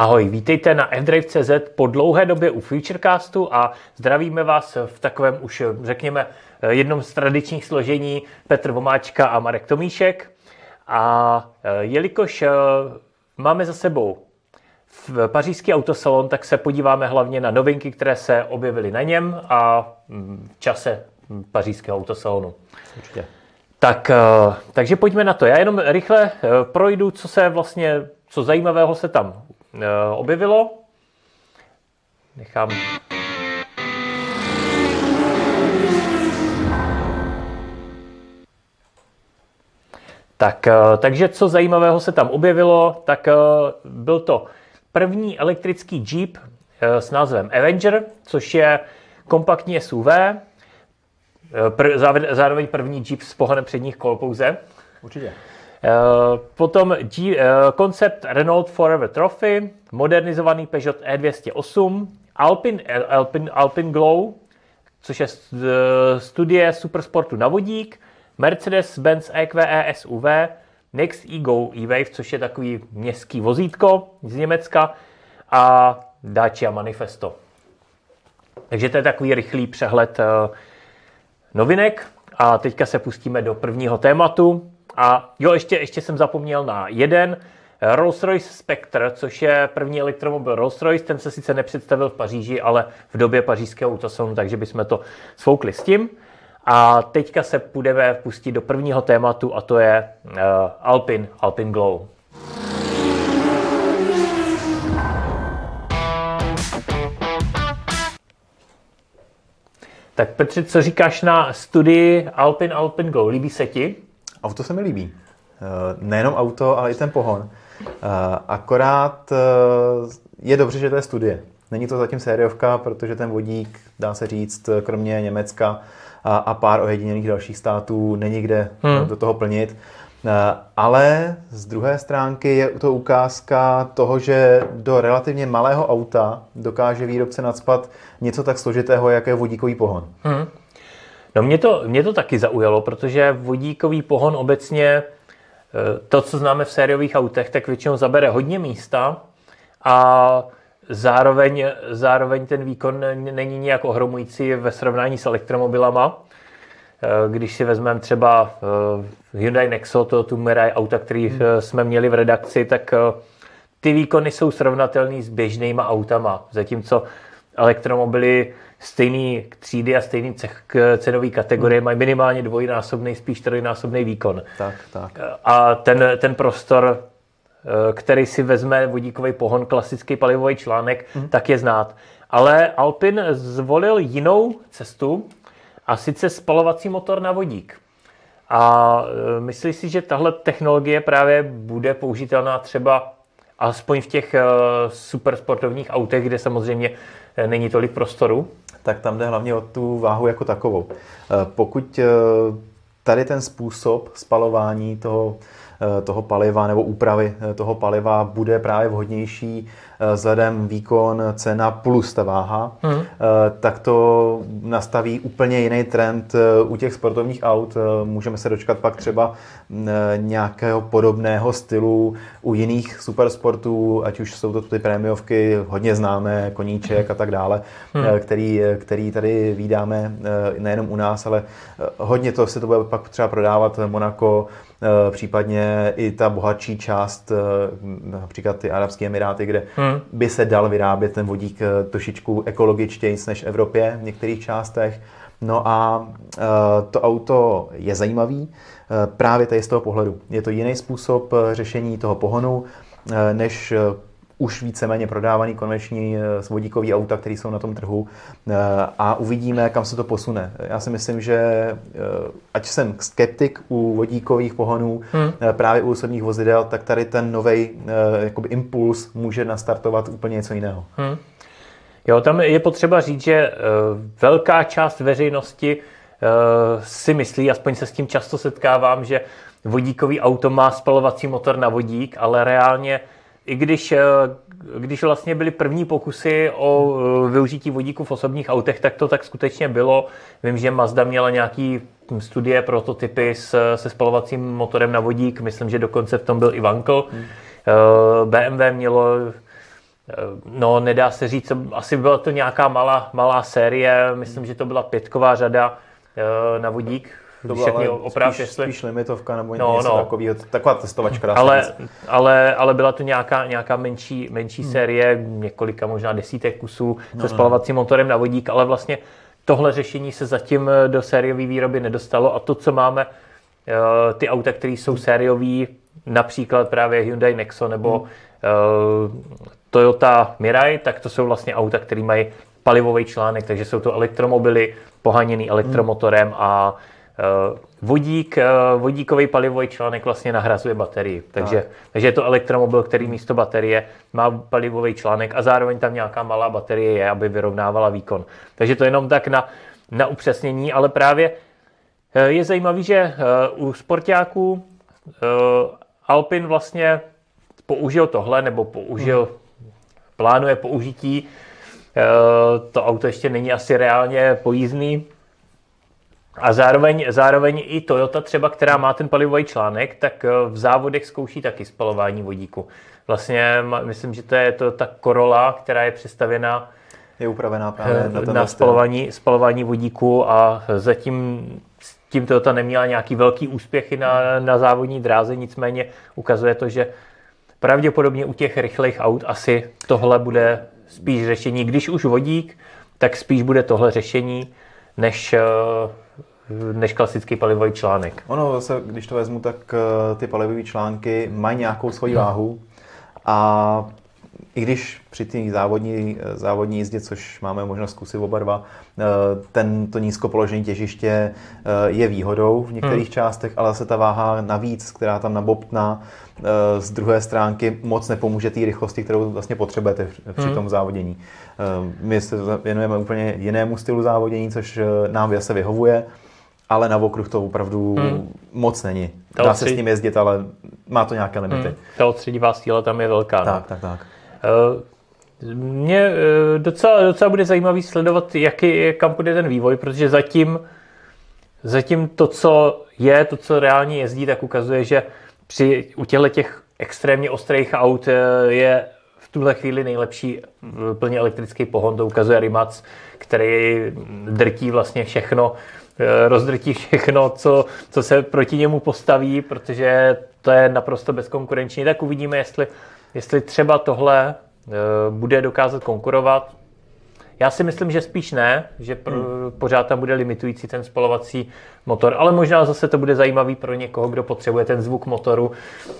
Ahoj, vítejte na fdrive.cz po dlouhé době u Futurecastu a zdravíme vás v takovém už, řekněme, jednom z tradičních složení Petr Vomáčka a Marek Tomíšek. A jelikož máme za sebou v pařížský autosalon, tak se podíváme hlavně na novinky, které se objevily na něm a v čase pařížského autosalonu. Určitě. Tak, takže pojďme na to. Já jenom rychle projdu, co se vlastně, co zajímavého se tam Eh, objevilo. Nechám Tak, eh, takže co zajímavého se tam objevilo, tak eh, byl to první elektrický Jeep s názvem Avenger, což je kompaktní SUV, zároveň první Jeep s pohonem předních kol pouze. Určitě. Eh, potom eh, koncept Renault Forever Trophy, modernizovaný Peugeot E208, Alpine, Alpine, Alpine Glow, což je eh, studie supersportu na vodík, Mercedes-Benz EQE SUV, Next Ego E-Wave, což je takový městský vozítko z Německa a Dacia Manifesto. Takže to je takový rychlý přehled novinek a teďka se pustíme do prvního tématu, a jo, ještě, ještě jsem zapomněl na jeden. Rolls-Royce Spectre, což je první elektromobil Rolls-Royce, ten se sice nepředstavil v Paříži, ale v době pařížského autosalonu, takže bychom to svoukli s tím. A teďka se půjdeme pustit do prvního tématu a to je uh, Alpin, Alpin Glow. Tak Petře, co říkáš na studii Alpin Alpin Glow? Líbí se ti? Auto se mi líbí. Eh, nejenom auto, ale i ten pohon. Eh, akorát eh, je dobře, že to je studie. Není to zatím sériovka, protože ten vodík, dá se říct, kromě Německa a, a pár ojedinělých dalších států, není kde hmm. do toho plnit. Ale z druhé stránky je to ukázka toho, že do relativně malého auta dokáže výrobce nadspat něco tak složitého, jako je vodíkový pohon. Hmm. No mě to, mě to taky zaujalo, protože vodíkový pohon obecně, eh, to, co známe v sériových autech, tak většinou zabere hodně místa a zároveň, zároveň ten výkon není nějak ohromující ve srovnání s elektromobilama. Eh, když si vezmeme třeba eh, Hyundai Nexo, to tu Mirai auta, který hmm. jsme měli v redakci, tak ty výkony jsou srovnatelné s běžnýma autama, zatímco elektromobily stejný třídy a stejný cenový kategorie hmm. mají minimálně dvojnásobný, spíš trojnásobný výkon. Tak, tak. A ten, ten prostor, eh, který si vezme vodíkový pohon, klasický palivový článek, hmm. tak je znát. Ale Alpin zvolil jinou cestu, a sice spalovací motor na vodík. A eh, myslíš si, že tahle technologie právě bude použitelná třeba alespoň v těch eh, supersportovních autech, kde samozřejmě není tolik prostoru? Tak tam jde hlavně o tu váhu jako takovou. Eh, pokud eh, tady ten způsob spalování toho, eh, toho paliva nebo úpravy toho paliva bude právě vhodnější vzhledem výkon, cena plus ta váha, hmm. tak to nastaví úplně jiný trend u těch sportovních aut. Můžeme se dočkat pak třeba nějakého podobného stylu u jiných supersportů, ať už jsou to ty prémiovky hodně známé, koníček a tak dále, hmm. který, který tady vydáme nejenom u nás, ale hodně to se to bude pak třeba prodávat Monaco, Eh, případně i ta bohatší část, eh, například ty Arabské Emiráty, kde hmm. By se dal vyrábět ten vodík eh, trošičku ekologičtěji než v Evropě v některých částech. No a to auto je zajímavý právě tady z toho pohledu. Je to jiný způsob řešení toho pohonu, než už víceméně prodávaný konvenční eh, vodíkový auta, které jsou na tom trhu eh, a uvidíme, kam se to posune. Já si myslím, že eh, ať jsem skeptik u vodíkových pohonů, hmm. právě u osobních vozidel, tak tady ten nový impuls může nastartovat úplně něco jiného. Hmm. Jo, tam je potřeba říct, že velká část veřejnosti si myslí, aspoň se s tím často setkávám, že vodíkový auto má spalovací motor na vodík, ale reálně i když, eh, když vlastně byly první pokusy o eh, využití vodíku v osobních autech, tak to tak skutečně bylo. Vím, že Mazda měla nějaký studie, prototypy s, se spalovacím motorem na vodík, myslím, že dokonce v tom byl i Vankl. Hmm. Eh, BMW mělo No, nedá se říct, asi byla to nějaká malá, malá série, myslím, že to byla pětková řada na vodík, to byla ale oprav, spíš, jestli... spíš limitovka nebo no, něco no. takového, taková testovačka. Ale, ale, ale byla to nějaká, nějaká menší, menší hmm. série, několika možná desítek kusů no, se no. spalovacím motorem na vodík, ale vlastně tohle řešení se zatím do sériové výroby nedostalo a to, co máme, eh, ty auta, které jsou sériové, například právě Hyundai Nexo nebo hmm. Eh, Toyota Mirai, tak to jsou vlastně auta, které mají palivový článek, takže jsou to elektromobily pohaněný elektromotorem hmm. a Eh, vodík, eh, vodíkový palivový článek vlastně nahrazuje baterii. Takže, tak. takže je to elektromobil, který místo baterie má palivový článek a zároveň tam nějaká malá baterie je, aby vyrovnávala výkon. Takže to jenom tak na, na upřesnění, ale právě eh, je zajímavý, že u sportáků Alpin vlastně použil tohle, nebo použil, hmm. plánuje použití. To auto ještě není asi reálně pojízdný, a zároveň, zároveň i Toyota třeba, která má ten palivový článek, tak eh, v závodech zkouší taky spalování vodíku. Vlastně myslím, že to je to ta Corolla, která je přestavěna je upravená právě na, na spalování, spalování vodíku a zatím s tím Toyota neměla nějaký velký úspěchy na, na závodní dráze, nicméně ukazuje to, že pravděpodobně u těch rychlých aut asi tohle bude spíš řešení. Když už vodík, tak spíš bude tohle řešení, než eh, než klasický palivový článek. Ono zase, když to vezmu, tak eh, ty palivové články mají nějakou svoji váhu a i když při té závodní, eh, závodní jízdě, což máme možnost zkusit oba dva, eh, tento nízkopoložené těžiště je výhodou v některých hmm. částech, ale zase ta váha navíc, která tam nabobtná z druhé stránky, moc nepomůže té rychlosti, kterou vlastně potřebujete při hmm. tom závodění. My se věnujeme úplně jinému stylu závodění, což nám se vyhovuje ale na okruh to opravdu hmm. moc není. Dá se s ním jezdit, ale má to nějaké limity. Hmm. Ta odstředivá síla tam je velká. Tak, no. tak, tak. Uh, mě uh, docela, docela bude zajímavý sledovat, jaký, kam bude ten vývoj, protože zatím, zatím to, co je, to, co reálně jezdí, tak ukazuje, že při, u těchto těch extrémně ostrých aut eh, je v tuhle chvíli nejlepší plně elektrický pohon. To ukazuje Rimac, který drtí vlastně všechno Eh, rozdrtí všechno, co, co se proti němu postaví, protože to je naprosto bezkonkurenční. Tak uvidíme, jestli, jestli třeba tohle eh, bude dokázat konkurovat. Já si myslím, že spíš ne, že pro, hmm. pořád tam bude limitující ten spalovací motor, ale možná zase to bude zajímavý pro někoho, kdo potřebuje ten zvuk motoru.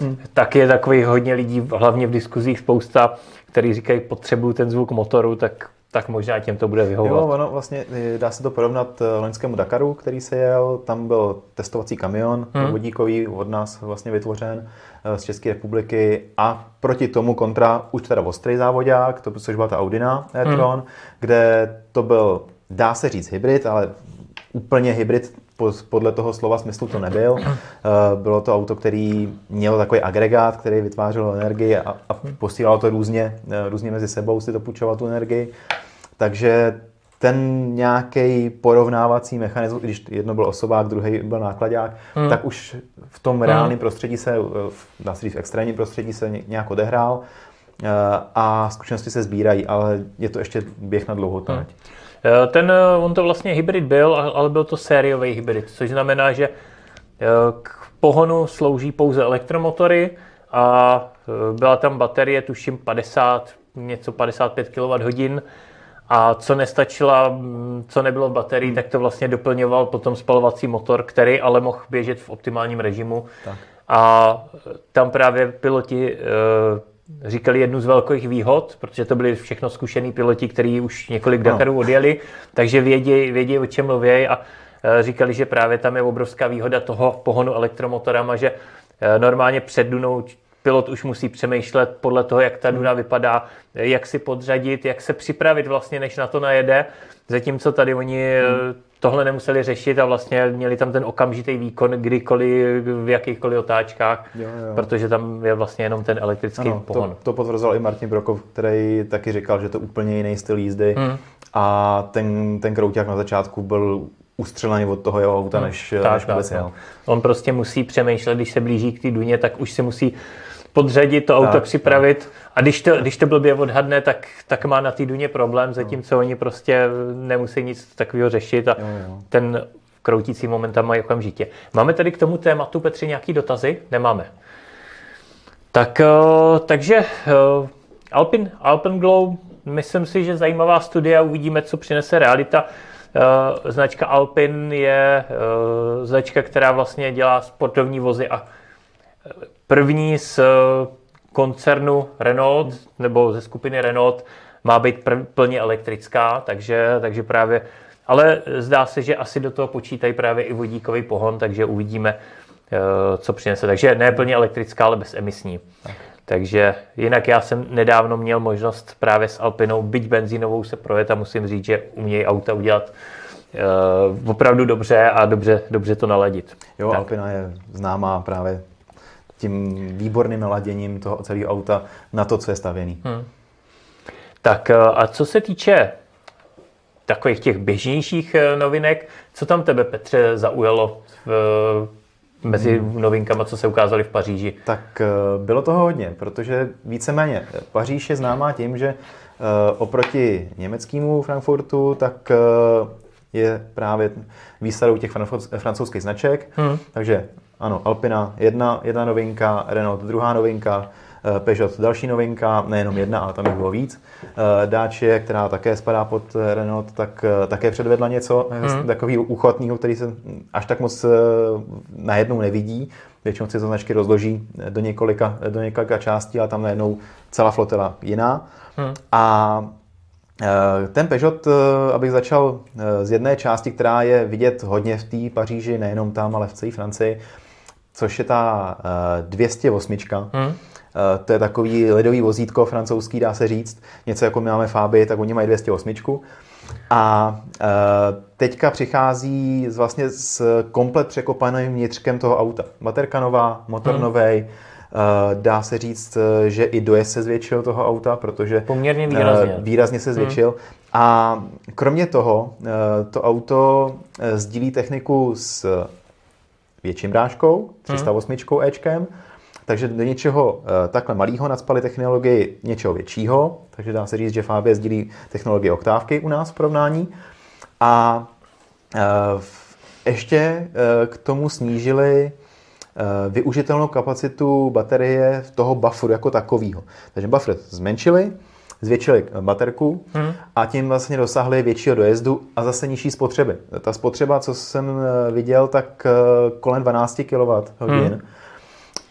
Hmm. Tak je takových hodně lidí, hlavně v diskuzích spousta, který říkají, potřebuju ten zvuk motoru, tak tak možná těm to bude vyhovovat. Jo, ono vlastně eh, dá se to porovnat eh, loňskému Dakaru, který se jel, tam byl testovací kamion hmm. vodíkový od nás vlastně vytvořen eh, z České republiky a proti tomu kontra už teda ostrý závodák, to, což byla ta Audina e-tron, hmm. kde to byl, dá se říct hybrid, ale úplně hybrid podle toho slova smyslu to nebyl. Bylo to auto, který mělo takový agregát, který vytvářel energii a, a posílalo to různě, různě mezi sebou, si to půjčoval tu energii. Takže ten nějaký porovnávací mechanismus, když jedno byl osobák, druhý byl nákladák, hmm. tak už v tom hmm. reálném prostředí se, dá se říct v extrémním prostředí se nějak odehrál eh, a zkušenosti se sbírají, ale je to ještě běh na dlouhou trať. Hmm. Eh, ten, eh, on to vlastně hybrid byl, ale byl to sériový hybrid, což znamená, že k pohonu slouží pouze elektromotory a byla tam baterie, tuším 50, něco 55 kWh, a co nestačila, co nebylo v baterii, hmm. tak to vlastně doplňoval potom spalovací motor, který ale mohl běžet v optimálním režimu. Tak. A tam právě piloti e, říkali jednu z velkých výhod, protože to byli všechno zkušený piloti, kteří už několik Dakarů odjeli, takže vědí, vědí o čem mluví a e, říkali, že právě tam je obrovská výhoda toho pohonu elektromotorama, že e, normálně před Dunou pilot už musí přemýšlet podle toho, jak ta hmm. duna vypadá, jak si podřadit, jak se připravit vlastně, než na to najede. Zatímco tady oni eh, hmm. tohle nemuseli řešit a vlastně měli tam ten okamžitý výkon kdykoliv, v jakýchkoliv otáčkách, jo, jo. protože tam je vlastně jenom ten elektrický ano, pohon. To, to potvrzoval i Martin Brokov, který taky říkal, že to je úplně jiný styl jízdy hmm. a ten, ten krouťák na začátku byl ustřelený od toho jeho auta, hmm. než, tak, než vůbec jel. On prostě musí přemýšlet, když se blíží k té duně, tak už si musí podřadit, to auto Tak, připravit a když to, když to blbě odhadne, tak, tak má na té duně problém, zatímco oni prostě nemusí nic takového řešit a Jo, jo. ten kroutící moment tam mají okamžitě. Máme tady k tomu tématu, Petři, nějaký dotazy? Nemáme. Tak, eh, takže eh, Alpin, Alpen Glow, myslím si, že zajímavá studie, uvidíme, co přinese realita. Eh, Značka Alpin je značka, která vlastně dělá sportovní vozy a první z eh, koncernu Renault nebo ze skupiny Renault má být plně elektrická, takže, takže právě, ale zdá se, že asi do toho počítají právě i vodíkový pohon, takže uvidíme, eh, co přinese. Takže ne plně elektrická, ale bezemisní. Takže jinak já jsem nedávno měl možnost právě s Alpinou, byť benzínovou se projet a musím říct, že umějí auta udělat uh, opravdu dobře a dobře, dobře to naladit. Jo, Tak. Alpina je známá právě tím výborným naladěním toho celého auta na to, co je stavěný. Hmm. Tak eh, a co se týče takových těch běžnějších eh, novinek, co tam tebe, Petře, zaujalo v, mezi Hmm. novinkama, co se ukázaly v Paříži? Tak eh, bylo toho hodně, protože víceméně Paříž je známá tím, že eh, oproti německému Frankfurtu, tak eh, je právě výsadou těch francouz- francouzských značek. Hmm. Takže ano, Alpina jedna, jedna novinka, Renault druhá novinka, eh, Peugeot další novinka, nejenom jedna, ale tam jich bylo víc. Eh, Dacia, která také spadá pod eh, Renault, tak také předvedla něco hmm. takového úchvatného, který se až tak moc najednou nevidí. Většinou si to značky rozloží do několika, do několika částí, ale tam najednou celá flotila jiná. Hmm. A ten Peugeot, abych začal z jedné části, která je vidět hodně v té Paříži, nejenom tam, ale v celé Francii, což je ta eh, 208. Hmm. Eh, To je takový lidový vozítko francouzský, dá se říct. Něco jako my máme Fabii, tak oni mají 208. A eh, teďka přichází z vlastně s komplet překopaným vnitřkem toho auta. Baterka nová, motor Hmm. novej, eh, dá se říct, eh, že i dojezd se zvětšil toho auta, protože Poměrně výrazně. eh, výrazně se zvětšil. A kromě toho eh, to auto eh, sdílí techniku s větším drážkou, 308 Ečkem, takže do něčeho eh, takhle malého nadspali technologii něčeho většího, takže dá se říct, že Fabie sdílí technologii oktávky u nás v porovnání. A eh, ještě eh, k tomu snížili využitelnou kapacitu baterie toho bufferu jako takového. Takže buffer zmenšili, zvětšili baterku Hmm. a tím vlastně dosáhli většího dojezdu a zase nižší spotřeby. Ta spotřeba, co jsem eh, viděl, tak eh, kolem 12 kWh. Hmm.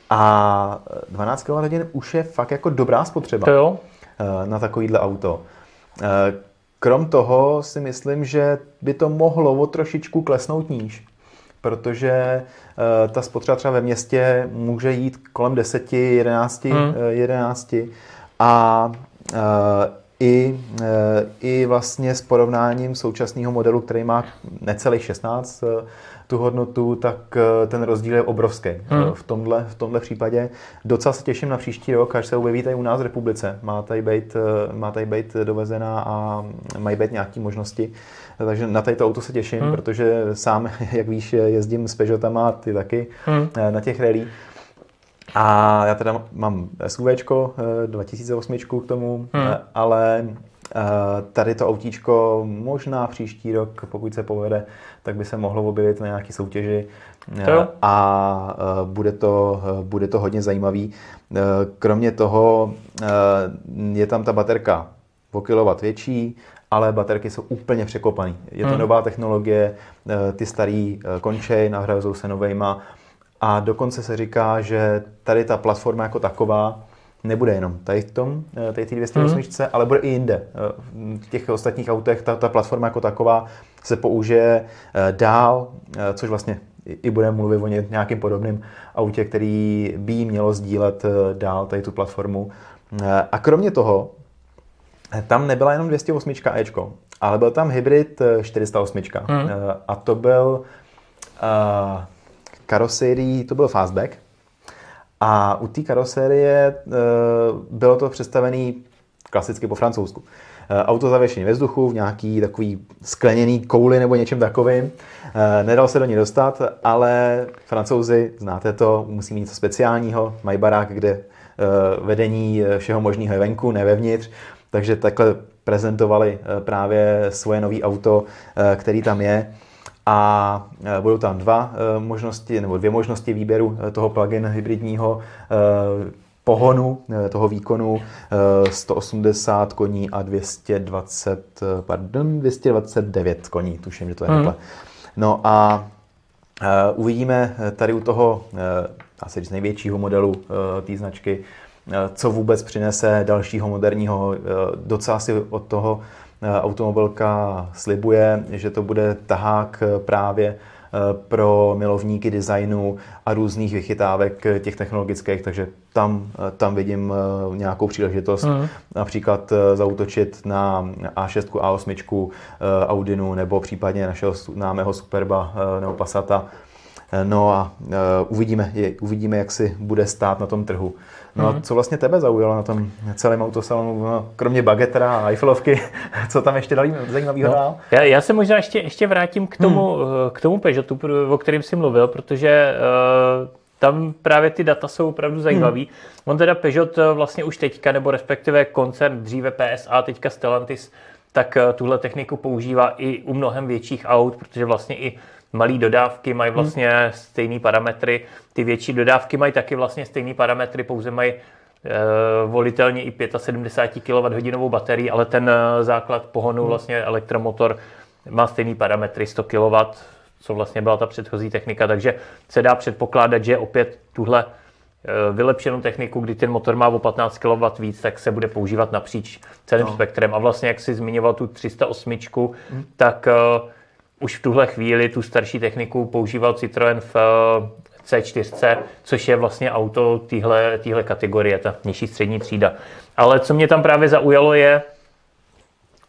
A 12 kWh už je fakt jako dobrá spotřeba To jo? eh, na takovýhle auto. Eh, Krom toho si myslím, že by to mohlo o trošičku klesnout níž, protože eh, ta spotřeba třeba ve městě může jít kolem 10, 11, Hmm. eh, 11 a eh, i, eh, i vlastně s porovnáním současného modelu, který má necelých 16 eh, tu hodnotu, tak eh, ten rozdíl je obrovský Hmm. eh, v, tomhle, v tomhle případě. Docela se těším na příští rok, až se objeví tady u nás v republice. Má tady být, eh, má tady být dovezená a mají být nějaké možnosti. Takže na tady to auto se těším, Hmm. protože sám, jak víš, jezdím s Peugeotama, ty taky, Hmm. eh, na těch rally. A já teda mám SUVčko, eh, 2008 k tomu, Hmm. eh, ale eh, tady to autíčko možná příští rok, pokud se povede, tak by se mohlo objevit na nějaké soutěži eh, To a eh, bude to, eh, bude to hodně zajímavý. Eh, Kromě toho eh, je tam ta baterka o kilowatt větší, ale baterky jsou úplně překopané. Je to Hmm. nová technologie, eh, ty starý eh, končej, nahrazují se novejma a dokonce se říká, že tady ta platforma jako taková nebude jenom tady v tom, eh, tady té 208, ale bude i jinde. Eh, V těch ostatních autech ta, ta platforma jako taková se použije eh, dál, což vlastně i budeme mluvit o ně- nějakým podobným autě, který by jí mělo sdílet dál tady tu platformu. A kromě toho, tam nebyla jenom 208 Ečko, ale byl tam hybrid eh, 408. Hmm. Eh, A to byl uh, karosérii, to byl fastback. A u té karosérie uh, bylo to představené klasicky po francouzsku. Eh, Auto zavěšené ve vzduchu v nějaký takový skleněný kouli nebo něčem takovým. Eh, Nedal se do ní dostat, ale francouzi, znáte to, musí mít něco speciálního, mají barák, kde vedení všeho možného venku, ne vevnitř. Takže takhle prezentovali právě svoje nové auto, který tam je a budou tam dva možnosti, nebo dvě možnosti výběru toho plug-in hybridního pohonu, toho výkonu 180 eh, koní a 220, eh, pardon, 229 koní, tuším, že to je hmm. takhle. No a uvidíme tady u toho asi z největšího modelu té značky, co vůbec přinese dalšího moderního. Docela si od toho automobilka slibuje, že to bude tahák právě Eh, pro milovníky designu a různých vychytávek těch technologických, takže tam, eh, tam vidím eh, nějakou příležitost. Mm. Například zautočit na A6, A8 Audinu nebo případně našeho známého Superba nebo Passata. No a uvidíme, uvidíme, jak si bude stát na tom trhu. No a mhm. co vlastně tebe zaujalo na tom celém autosalonu, no, kromě bagetra a Eiffelovky, co tam ještě dali zajímavého no, Já, já se možná ještě, ještě vrátím k tomu, hmm. k tomu Peugeotu, o kterém jsi mluvil, protože uh, tam právě ty data jsou opravdu zajímavý. Hmm. On teda Peugeot eh, vlastně už teďka, nebo respektive koncern dříve PSA, teďka Stellantis, tak uh, tuhle techniku používá i u mnohem větších aut, protože vlastně i malé dodávky mají hmm. vlastně hmm. stejné parametry. Ty větší dodávky mají taky vlastně stejné parametry, pouze mají e, volitelně i 75 kWh baterii, ale ten eh, základ pohonu, hmm. vlastně elektromotor, má stejný parametry 100 kW, co vlastně byla ta předchozí technika, takže se dá předpokládat, že opět tuhle eh, vylepšenou techniku, kdy ten motor má o 15 kW víc, tak se bude používat napříč celým no. spektrem. A vlastně, jak si zmiňoval tu 308, hmm. tak už v tuhle chvíli tu starší techniku používal Citroën v eh, C4, což je vlastně auto téhle kategorie, ta nižší střední třída. Ale co mě tam právě zaujalo je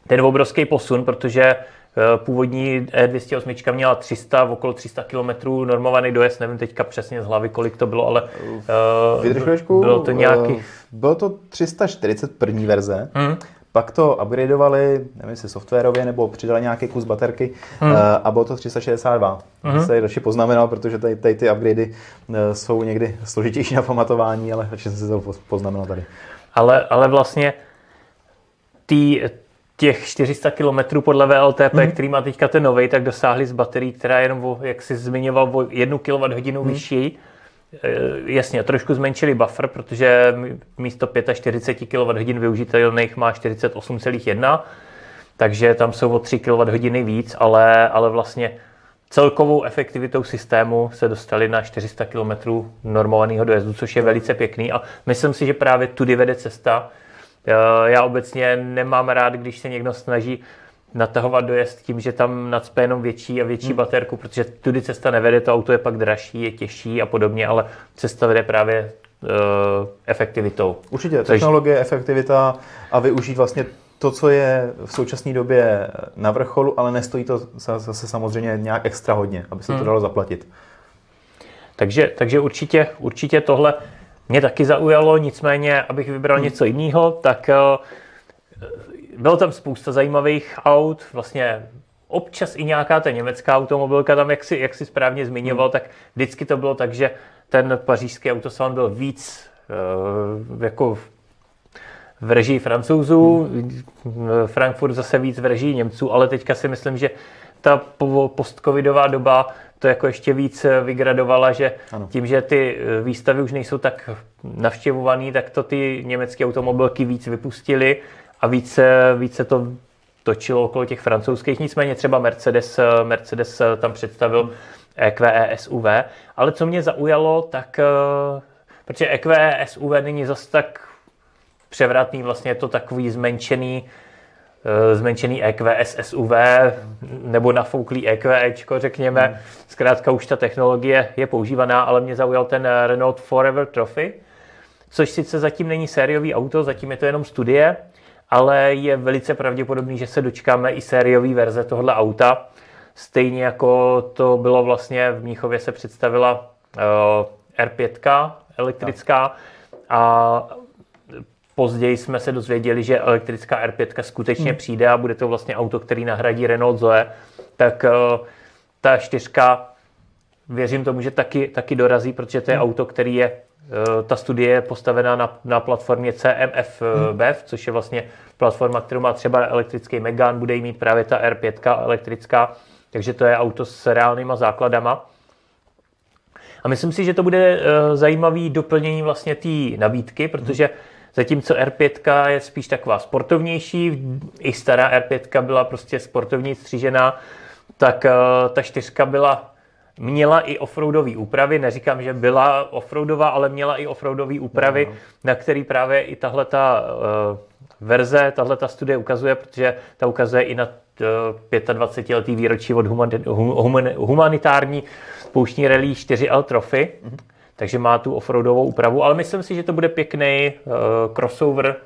ten obrovský posun, protože eh, původní E208 měla 300, okolo 300 km normovaný dojezd, nevím teďka přesně z hlavy, kolik to bylo, ale uh, bylo to nějaký... Bylo to 340 první verze, hmm. Pak to upgradeovali, nevím jestli softwarově, nebo přidali nějaký kus baterky hmm. a bylo to 362. Hmm. Se radši poznamenal, protože tady, tady ty upgradey eh, jsou někdy složitější na pamatování, ale radši jsem si to poznamenal tady. Ale, ale vlastně tý, těch 400 km podle VLTP, hmm. který má teďka ten nový, tak dosáhli z baterií, která je jenom, o, jak jsi zmiňoval, o 1 kWh hmm. vyšší Eh, jasně, trošku zmenšili buffer, protože místo 45 kWh využitelných má 48,1, takže tam jsou o 3 kWh víc, ale, ale vlastně celkovou efektivitou systému se dostali na 400 km normovaného dojezdu, což je velice pěkný a myslím si, že právě tudy vede cesta. Eh, já obecně nemám rád, když se někdo snaží natahovat dojezd tím, že tam nadspe jenom větší a větší hmm. baterku, protože tudy cesta nevede, to auto je pak dražší, je těžší a podobně, ale cesta vede právě uh, efektivitou. Určitě, technologie, Takže... efektivita a využít vlastně to, co je v současné době na vrcholu, ale nestojí to zase samozřejmě nějak extra hodně, aby se hmm. to dalo zaplatit. Takže, takže určitě, určitě tohle mě taky zaujalo, nicméně, abych vybral hmm. něco jiného, tak uh, bylo tam spousta zajímavých aut, vlastně občas i nějaká ta německá automobilka, tam jak si, jak si správně zmiňoval, hmm. tak vždycky to bylo tak, že ten pařížský autosalon byl víc uh, jako v režii francouzů, hmm. Frankfurt zase víc v režii Němců, ale teďka si myslím, že ta postcovidová doba to jako ještě víc vygradovala, že ano. tím, že ty výstavy už nejsou tak navštěvované, tak to ty německé automobilky víc vypustili a více, více to točilo okolo těch francouzských. Nicméně třeba Mercedes, Mercedes tam představil EQE SUV. Ale co mě zaujalo, tak eh, protože EQE SUV není zase tak převratný, vlastně je to takový zmenšený, eh, zmenšený EQS SUV nebo nafouklý EQEčko, řekněme. Hmm. Zkrátka už ta technologie je používaná, ale mě zaujal ten Renault Forever Trophy, což sice zatím není sériový auto, zatím je to jenom studie, ale je velice pravděpodobný, že se dočkáme i sériové verze tohoto auta. Stejně jako to bylo vlastně v Míchově se představila uh, R5 elektrická tak. a později jsme se dozvěděli, že elektrická R5 skutečně hmm. přijde a bude to vlastně auto, který nahradí Renault Zoe. Tak uh, ta čtyřka věřím tomu, že taky, taky dorazí, protože to je hmm. auto, který je ta studie je postavená na, na platformě CMF hmm. BEV, což je vlastně platforma, kterou má třeba elektrický Megane, bude jí mít právě ta R5 elektrická, takže to je auto s reálnýma základama. A myslím si, že to bude zajímavý doplnění vlastně té nabídky, protože hmm Zatímco R5 je spíš taková sportovnější, i stará R5 byla prostě sportovní střížená, tak ta čtyřka byla měla i offroadové úpravy, neříkám, že byla offroadová, ale měla i offroadové úpravy, no, no. na který právě i tahle ta uh, verze, tahle ta studie ukazuje, protože ta ukazuje i na uh, 25 letý výročí od human, hum, humanitární pouštní rally 4L Trophy, mm-hmm takže má tu offroadovou úpravu, ale myslím si, že to bude pěkný uh, crossover.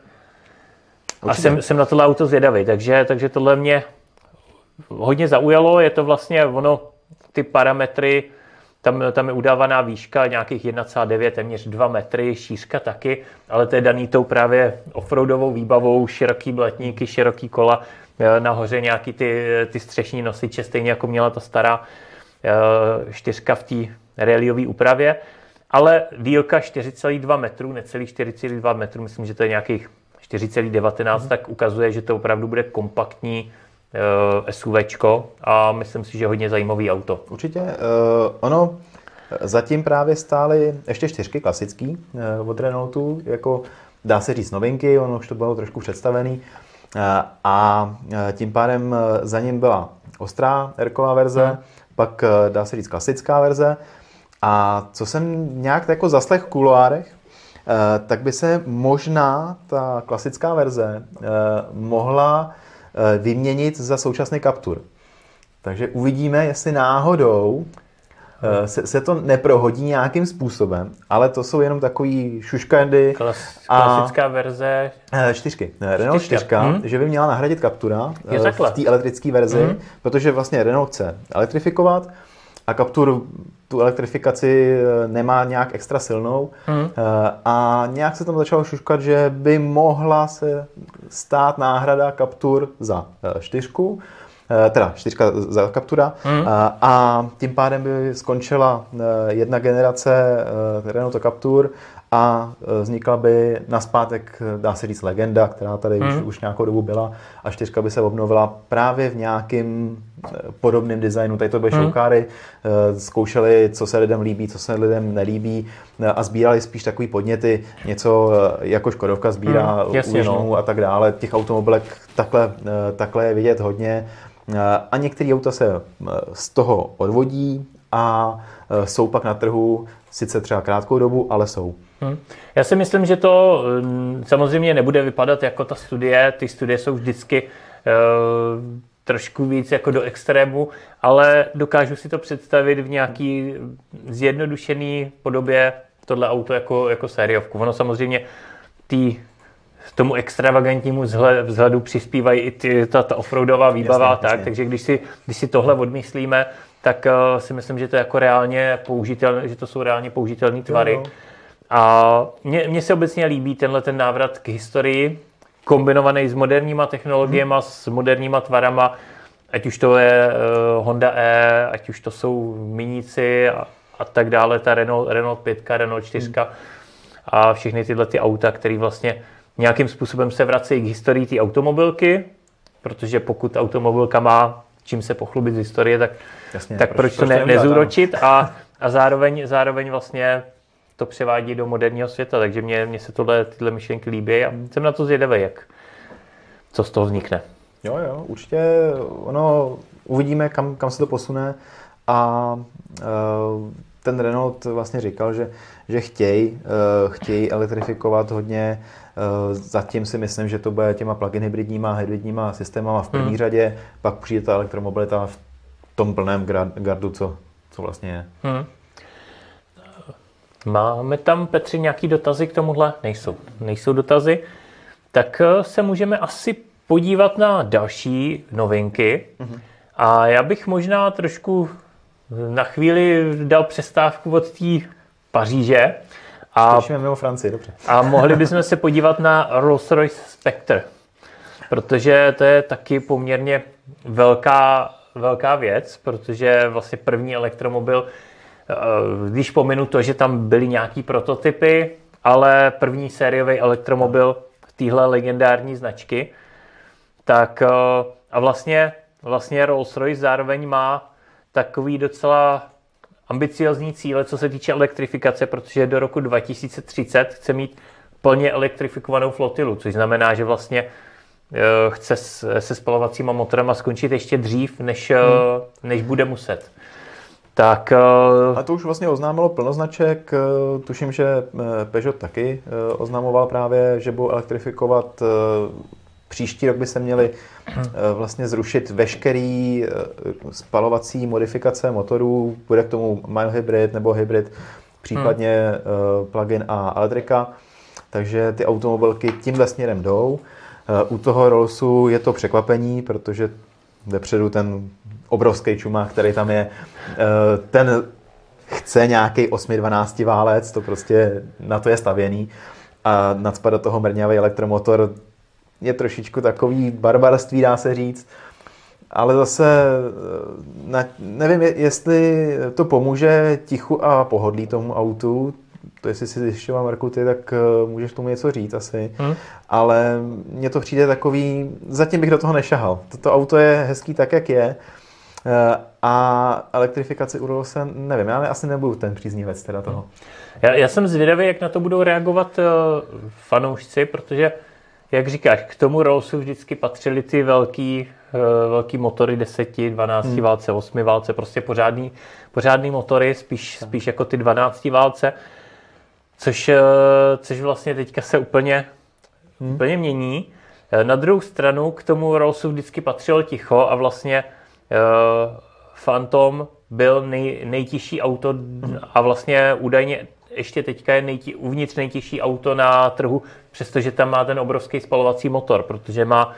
Určitě. a jsem, jsem na tohle auto zvědavý, takže, takže tohle mě hodně zaujalo, je to vlastně ono, ty parametry, tam, tam je udávaná výška nějakých 1,9, téměř 2 metry, šířka taky, ale to je daný tou právě offroadovou výbavou, široký blatníky, široký kola, eh, nahoře nějaký ty, ty střešní nosiče, stejně jako měla ta stará eh, čtyřka v té rallyové úpravě ale dílka 4,2 metrů, necelých 4,2 metrů, myslím, že to je nějakých 4,19, mm. tak ukazuje, že to opravdu bude kompaktní SUVčko a myslím si, že hodně zajímavý auto. Určitě. Uh, ono zatím právě stály ještě čtyřky klasický uh, od Renaultu, jako dá se říct novinky, ono už to bylo trošku představený. Uh, a tím pádem za ním byla ostrá r verze, mm. pak dá se říct klasická verze a co jsem nějak jako zaslech v kuloárech, eh, tak by se možná ta klasická verze eh, mohla eh, vyměnit za současný Captur. Takže uvidíme, jestli náhodou se, se to neprohodí nějakým způsobem, ale to jsou jenom takový šuškandy. Klas, klasická a, verze? Čtyřky. Renault 4, hmm. že by měla nahradit Captura v té elektrické verzi, hmm. protože vlastně Renault chce elektrifikovat a Captur tu elektrifikaci eh, nemá nějak extra silnou mm. a nějak se tam začalo šuškat, že by mohla se stát náhrada Captur za eh, čtyřku, teda čtyřka za Captura mm. a tím pádem by skončila jedna generace Renault Captur a vznikla by naspátek, dá se říct, legenda, která tady mm. už, hmm. už nějakou dobu byla a čtyřka by se obnovila právě v nějakým podobným designu. Tady to byly hmm. šoukáry, eh, zkoušeli, co se lidem líbí, co se lidem nelíbí eh, a sbírali spíš takový podněty, něco eh, jako Škodovka sbírá hmm, jasně, no. a tak dále. Těch automobilek takhle, takhle je vidět hodně. A některé auta se z toho odvodí a jsou pak na trhu sice třeba krátkou dobu, ale jsou. Hmm. Já si myslím, že to mm, samozřejmě nebude vypadat jako ta studie. Ty studie jsou vždycky trošku víc jako do extrému, ale dokážu si to představit v nějaký zjednodušený podobě tohle auto jako, jako sériovku. Ono samozřejmě tý, tomu extravagantnímu vzhledu přispívají i ty, ta, ta offroadová výbava jasně, tak, jasně. takže když si, když si tohle odmyslíme, tak uh, si myslím, že to je jako reálně použitelné, že to jsou reálně použitelné tvary. Jo, jo. A mně, se obecně líbí tenhle ten návrat k historii, kombinovaný s moderníma technologiemi, hmm. s moderníma tvarama, ať už to je uh, Honda E, ať už to jsou Miníci a, a tak dále, ta Renault, Renault 5, Renault 4 hmm. a všechny tyhle ty auta, které vlastně nějakým způsobem se vrací k historii té automobilky, protože pokud automobilka má čím se pochlubit z historie, tak, Jasně, tak proč, proč to ne, nezúročit a, a zároveň, zároveň vlastně to převádí do moderního světa, takže mě, mě se tohle, tyhle myšlenky líbí a jsem na to zvědavý, jak, co z toho vznikne. Jo, jo, určitě ono, uvidíme, kam, kam se to posune a uh, ten Renault vlastně říkal, že, že chtějí uh, chtěj elektrifikovat hodně, uh, zatím si myslím, že to bude těma plug-in hybridníma, hybridníma systémama v první hmm. řadě, pak přijde ta elektromobilita v tom plném gardu, co, co vlastně je. Hmm. Máme tam, Petři, nějaký dotazy k tomuhle? Nejsou. Nejsou dotazy. Tak eh, se můžeme asi podívat na další novinky. Mm-hmm. A já bych možná trošku na chvíli dal přestávku od té Paříže. A, mimo Francii, dobře. A mohli bychom se podívat na Rolls-Royce Spectre, protože to je taky poměrně velká, velká věc, protože vlastně první elektromobil když pominu to, že tam byly nějaký prototypy, ale první sériový elektromobil téhle legendární značky, tak a vlastně, vlastně Rolls-Royce zároveň má takový docela ambiciozní cíle, co se týče elektrifikace, protože do roku 2030 chce mít plně elektrifikovanou flotilu, což znamená, že vlastně eh, chce se spalovacíma motorama skončit ještě dřív, než, eh, hmm. než bude muset. Tak, a to už vlastně oznámilo plnoznaček. Eh, tuším, že Peugeot taky oznamoval právě, že budou elektrifikovat Příští rok by se měli vlastně zrušit veškerý spalovací modifikace motorů. Bude k tomu hybrid nebo hybrid, případně plug-in a elektrika takže ty automobilky tímhle směrem jdou. Eh, u toho Rollsu je to překvapení, protože vepředu ten obrovský čumák, který tam je, eh, ten chce nějaký 8-12 válec, to prostě na to je stavěný a nadspat do toho mrňavý elektromotor je trošičku takový barbarství, dá se říct. Ale zase eh, nevím, jestli to pomůže tichu a pohodlí tomu autu, to jestli si zjišťoval Marku ty, tak uh, můžeš tomu něco říct asi. Hmm. Ale mně to přijde takový, zatím bych do toho nešahal. Toto auto je hezký tak, jak je. Uh, a elektrifikaci u se nevím, já asi nebudu ten příznivec teda toho. Já, já jsem zvědavý, jak na to budou reagovat uh, fanoušci, protože jak říkáš, k tomu Rollsu vždycky patřily ty velký, velký motory 10, 12 hmm. válce, 8 válce, prostě pořádný, pořádný motory, spíš, spíš jako ty 12 válce. Což, eh, což vlastně teďka se úplně, hmm. úplně mění. Eh, na druhou stranu k tomu Rollsu vždycky patřilo ticho a vlastně Phantom byl nej, nejtěžší auto a vlastně údajně ještě teďka je nejtí, uvnitř nejtěžší auto na trhu, přestože tam má ten obrovský spalovací motor, protože má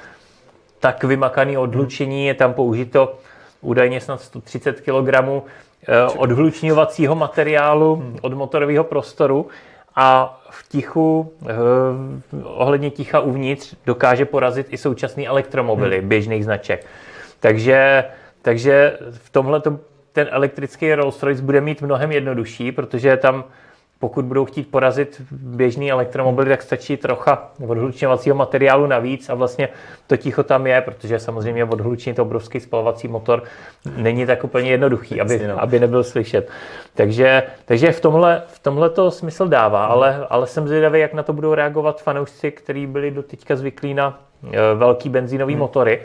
tak vymakaný odlučení, je tam použito údajně snad 130 kg odhlučňovacího materiálu od motorového prostoru a v tichu, eh, ohledně ticha uvnitř, dokáže porazit i současný elektromobily hmm. běžných značek. Takže, takže v tomhle ten elektrický Rolls-Royce bude mít mnohem jednodušší, protože tam pokud budou chtít porazit běžný elektromobil, tak stačí trocha odhlučňovacího materiálu navíc a vlastně to ticho tam je, protože samozřejmě odhlučnit obrovský spalovací motor není tak úplně jednoduchý, aby, no. aby nebyl slyšet. Takže, takže v tomhle, v tomhle to smysl dává, ale, ale jsem zvědavý, jak na to budou reagovat fanoušci, kteří byli do teďka zvyklí na e, velký benzínový hmm. motory.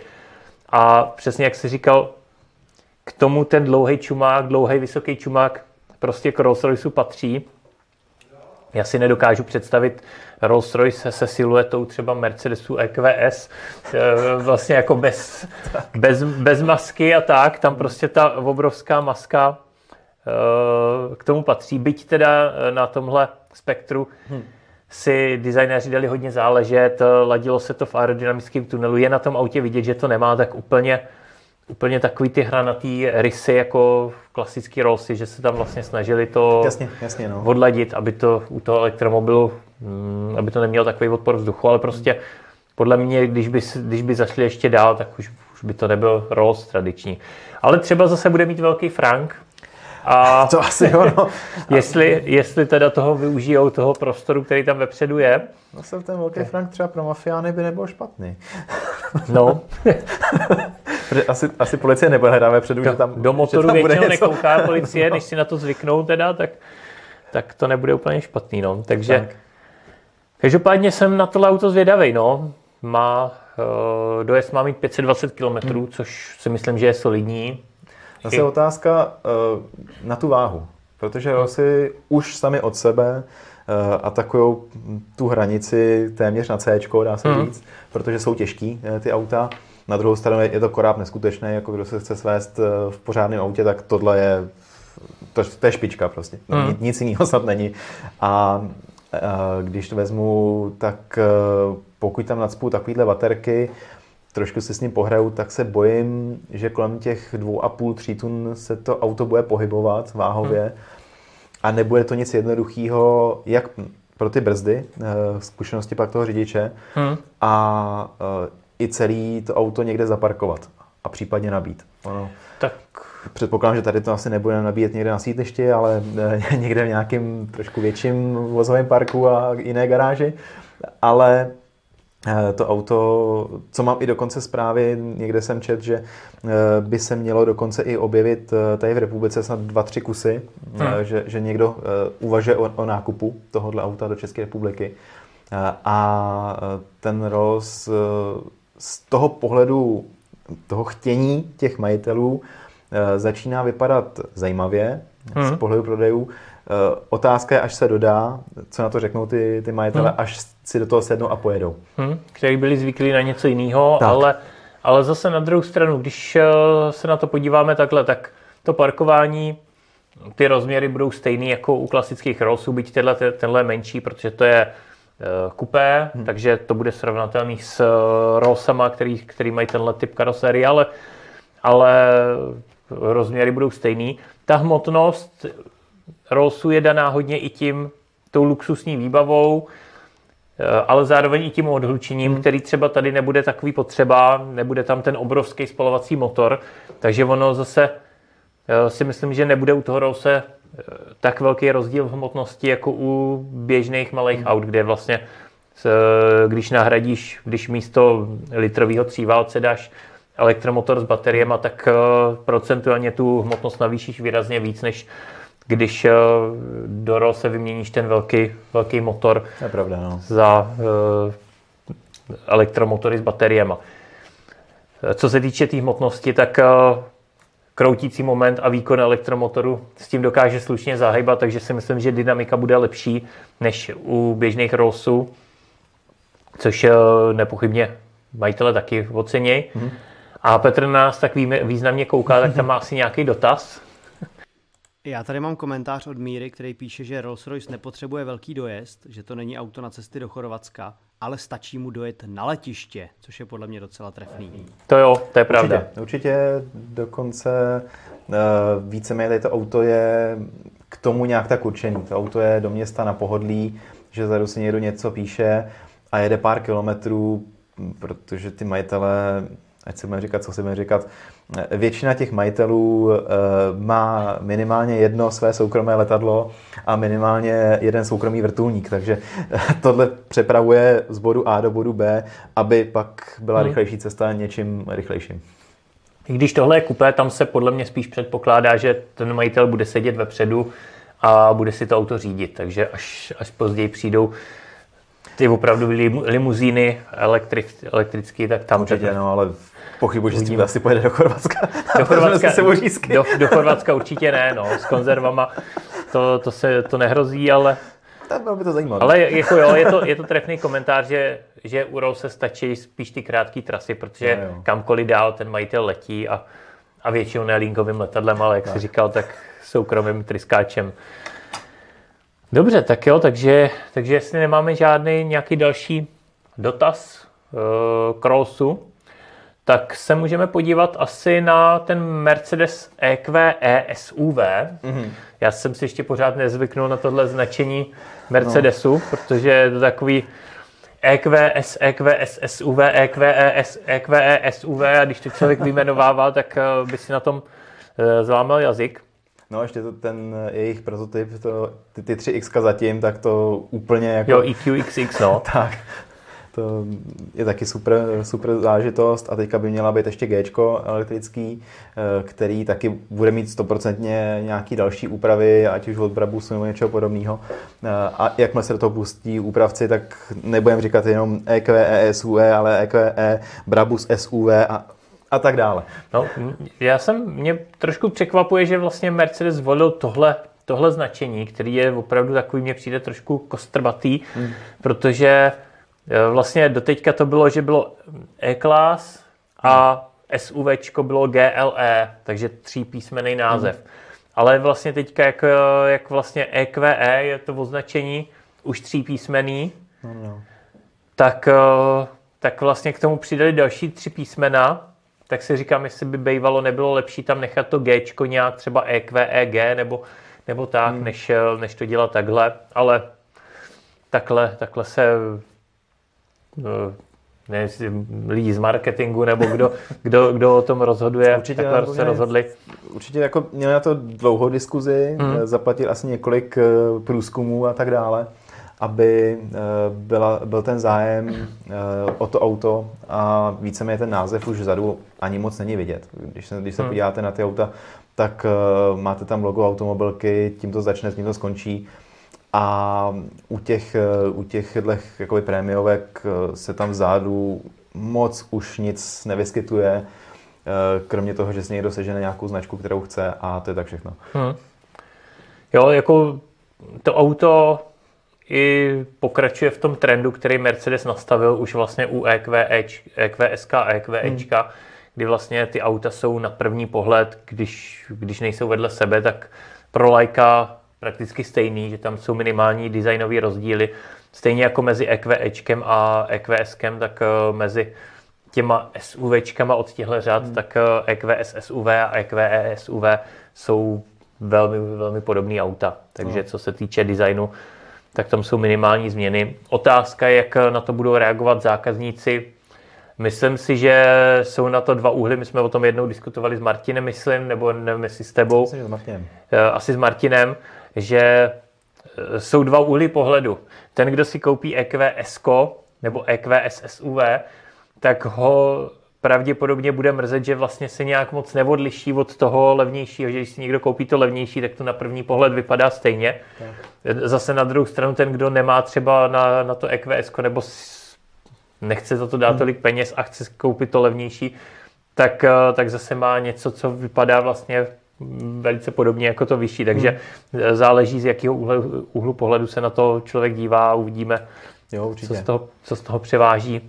A přesně jak jsi říkal, k tomu ten dlouhý čumák, dlouhý vysoký čumák prostě k Rolls Royceu patří já si nedokážu představit Rolls-Royce se siluetou třeba Mercedesu EQS, eh, vlastně jako bez, bez, bez masky a tak, tam prostě ta obrovská maska eh, k tomu patří. Byť teda na tomhle spektru hmm. Si designéři dali hodně záležet, ladilo se to v aerodynamickém tunelu, je na tom autě vidět, že to nemá tak úplně úplně takový ty hranatý rysy jako klasický Rollsy, že se tam vlastně snažili to jasně, jasně, no. odladit, aby to u toho elektromobilu, mm, aby to nemělo takový odpor vzduchu, ale prostě podle mě, když by, když by zašli ještě dál, tak už, už by to nebyl Rolls tradiční. Ale třeba zase bude mít velký Frank, a to asi jo, no. jestli, jestli teda toho využijou, toho prostoru, který tam vepředu je. No ten velký Frank třeba pro mafiány by nebyl špatný. No. asi, asi policie nebude hledat vepředu, že tam Do motoru tam většinou nekouká policie, než si na to zvyknou teda, tak, tak to nebude úplně špatný, no. Takže, tak. každopádně jsem na tohle auto zvědavý, no. Má, uh, dojezd má mít 520 km, hmm. což si myslím, že je solidní. Zase otázka uh, na tu váhu, protože Rosy už sami od sebe uh, atakují tu hranici téměř na C, dá se hmm. říct, protože jsou těžký uh, ty auta. Na druhou stranu je to koráb neskutečný, jako kdo se chce svést v pořádném autě, tak tohle je, to, to je špička prostě. Hmm. Nic jiného snad není. A když to vezmu, tak pokud tam nadspu takovýhle baterky, trošku se s ním pohraju, tak se bojím, že kolem těch dvou a půl, tří tun se to auto bude pohybovat váhově hmm. a nebude to nic jednoduchého, jak pro ty brzdy, eh, zkušenosti pak toho řidiče hmm. a eh, i celý to auto někde zaparkovat a případně nabít. Ono. Tak Předpokládám, že tady to asi nebude nabíjet někde na sídlišti, ale někde v nějakém trošku větším vozovém parku a jiné garáži. Ale Eh, to auto, co mám i dokonce zprávy, někde jsem čet, že eh, by se mělo dokonce i objevit eh, tady v republice snad dva, tři kusy, hmm. že, že někdo uvažuje o, o nákupu tohohle auta do České republiky. A ten Rolls z toho pohledu toho chtění těch majitelů začíná vypadat zajímavě hmm. z pohledu prodejů. Otázka je, až se dodá, co na to řeknou ty, ty majitele, hmm. až si do toho sednou a pojedou. Hmm, kteří byli zvyklí na něco jiného, ale, ale zase na druhou stranu, když eh, se na to podíváme takhle, tak to parkování, ty rozměry budou stejný jako u klasických Rollsů, byť tenhle, tenhle menší, protože to je uh, kupé, hmm. takže to bude srovnatelný s Rollsama, který, který mají tenhle typ karoserie, ale, ale rozměry budou stejný. Ta hmotnost Rollsu je daná hodně i tím, tou luxusní výbavou, Eh, ale zároveň i tím odhlučením, hmm. který třeba tady nebude takový potřeba, nebude tam ten obrovský spalovací motor, takže ono zase eh, si myslím, že nebude u toho Rouse eh, tak velký rozdíl v hmotnosti jako u běžných malých hmm. aut, kde vlastně když nahradíš, když místo litrového tříválce dáš elektromotor s bateriemi, tak procentuálně tu hmotnost navýšíš výrazně víc, než když eh, do RO se vyměníš ten velký, velký motor je pravda, no. za uh, elektromotory s bateriemi. Eh, co se týče té tý hmotnosti, tak uh, kroutící moment a výkon elektromotoru s tím dokáže slušně zahybat, takže si myslím, že dynamika bude lepší než u běžných Rollsů, což uh, nepochybně majitele taky ocení. Mm. A Petr nás tak významně kouká, tak tam má asi nějaký dotaz. Já tady mám komentář od Míry, který píše, že Rolls-Royce nepotřebuje velký dojezd, že to není auto na cesty do Chorvatska, ale stačí mu dojet na letiště, což je podle mě docela trefný. To jo, to je pravda. Určitě, určitě dokonce uh, víceméně to auto je k tomu nějak tak určený. To auto je do města na pohodlí, že zadu si někdo něco píše a jede pár kilometrů, protože ty majitelé ať si budeme říkat, co si budeme říkat, většina těch majitelů eh, má minimálně jedno své soukromé letadlo a minimálně jeden soukromý vrtulník, takže tohle přepravuje z bodu A do bodu B, aby pak byla hmm. rychlejší cesta něčím rychlejším. I když tohle je kupé, tam se podle mě spíš předpokládá, že ten majitel bude sedět vepředu a bude si to auto řídit, takže až, až později přijdou ty opravdu limuzíny elektric, elektrické, tak tam... Určitě, no, ale Pochybuji, že s tím asi pojede do Chorvatska. Do Chorvatska, do, do Chorvatska určitě ne, no, s konzervama to, to, se, to nehrozí, ale... Tak bylo by to zajímavé. Ale jako jo, je to, je to trefný komentář, že, že u se stačí spíš ty krátké trasy, protože no, jo. kamkoliv dál ten majitel letí a, a většinou ne linkovým letadlem, ale jak tak. si říkal, tak soukromým tryskáčem. Dobře, tak jo, takže, takže jestli nemáme žádný nějaký další dotaz uh, Krolsu, tak se můžeme podívat asi na ten Mercedes EQE SUV. Mm-hmm. Já jsem si ještě pořád nezvyknul na tohle značení Mercedesu, no. protože je to takový EQS, EQS, SUV, EQE, EQE, SUV a když to člověk vyjmenovával, tak eh, by si na tom eh, zlámal jazyk. No ještě to, ten jejich prototyp, to, ty, ty 3X zatím, tak to úplně jako... Jo, EQXX, no. tak, to je taky super, super zážitost a teďka by měla být ještě G elektrický, eh, který taky bude mít stoprocentně nějaký další úpravy, ať už od Brabusu nebo něčeho podobného. Eh, a jakmile se do toho pustí úpravci, tak nebudeme říkat jenom EQE, ESUE, ale EQE, Brabus SUV a a tak dále. No, já jsem, mě trošku překvapuje, že vlastně Mercedes zvolil tohle, tohle značení, který je opravdu takový, mně přijde trošku kostrbatý, hmm. protože Vlastně doteďka to bylo, že bylo E-Class a SUV bylo GLE, takže tří písmený název. Hmm. Ale vlastně teďka, jak, jak vlastně EQE je to označení už tří písmený, no, no. Tak, tak vlastně k tomu přidali další tři písmena, tak si říkám, jestli by bývalo nebylo lepší tam nechat to G nějak třeba EQEG nebo, nebo tak, hmm. než, než to dělat takhle, ale takhle, takhle se ne, lidi z marketingu nebo kdo, kdo, kdo o tom rozhoduje, Určitě takhle se rozhodli. Určitě jako měli na to dlouhou diskuzi, Mhm. zaplatil asi několik eh, průzkumů a tak dále, aby eh, byla, byl ten zájem eh, o to auto a víceméně ten název už vzadu ani moc není vidět. Když se, když se Hmm. podíváte na ty auta, tak eh, máte tam logo automobilky, tím to začne, tím to skončí. A u těch, eh, u těch jakoby prémiovek eh, se tam vzadu moc už nic nevyskytuje, eh, kromě toho, že si někdo sežene nějakou značku, kterou chce a to je tak všechno. Hmm. Jo, jako to auto i pokračuje v tom trendu, který Mercedes nastavil už vlastně u E EQ, EQSK a EQEčka, hmm. kdy vlastně ty auta jsou na první pohled, když, když nejsou vedle sebe, tak pro lajka prakticky stejný, že tam jsou minimální designové rozdíly. Stejně jako mezi EQEčkem a EQSkem, tak eh, mezi těma SUVčkama od těchto řad, hmm. tak eh, EQS SUV a EQE SUV jsou velmi, velmi podobné auta. Takže No. co se týče designu, tak tam jsou minimální změny. Otázka je, jak na to budou reagovat zákazníci. Myslím si, že jsou na to dva úhly. My jsme o tom jednou diskutovali s Martinem, myslím, nebo nevím, jestli s tebou Myslím, že s Martinem. eh, asi s Martinem, že eh, jsou dva úhly pohledu. Ten, kdo si koupí EQS nebo EQS SUV, tak ho pravděpodobně bude mrzet, že vlastně se nějak moc neodliší od toho levnějšího, že když si někdo koupí to levnější, tak to na první pohled vypadá stejně. Zase na druhou stranu ten, kdo nemá třeba na, na to EQS nebo nechce za to dát tolik peněz a chce si koupit to levnější, tak, eh, tak zase má něco, co vypadá vlastně velice podobně jako to vyšší. Takže eh, záleží, z jakého úhlu, úhlu pohledu se na to člověk dívá a uvidíme, Jo, co z toho, co z toho převáží.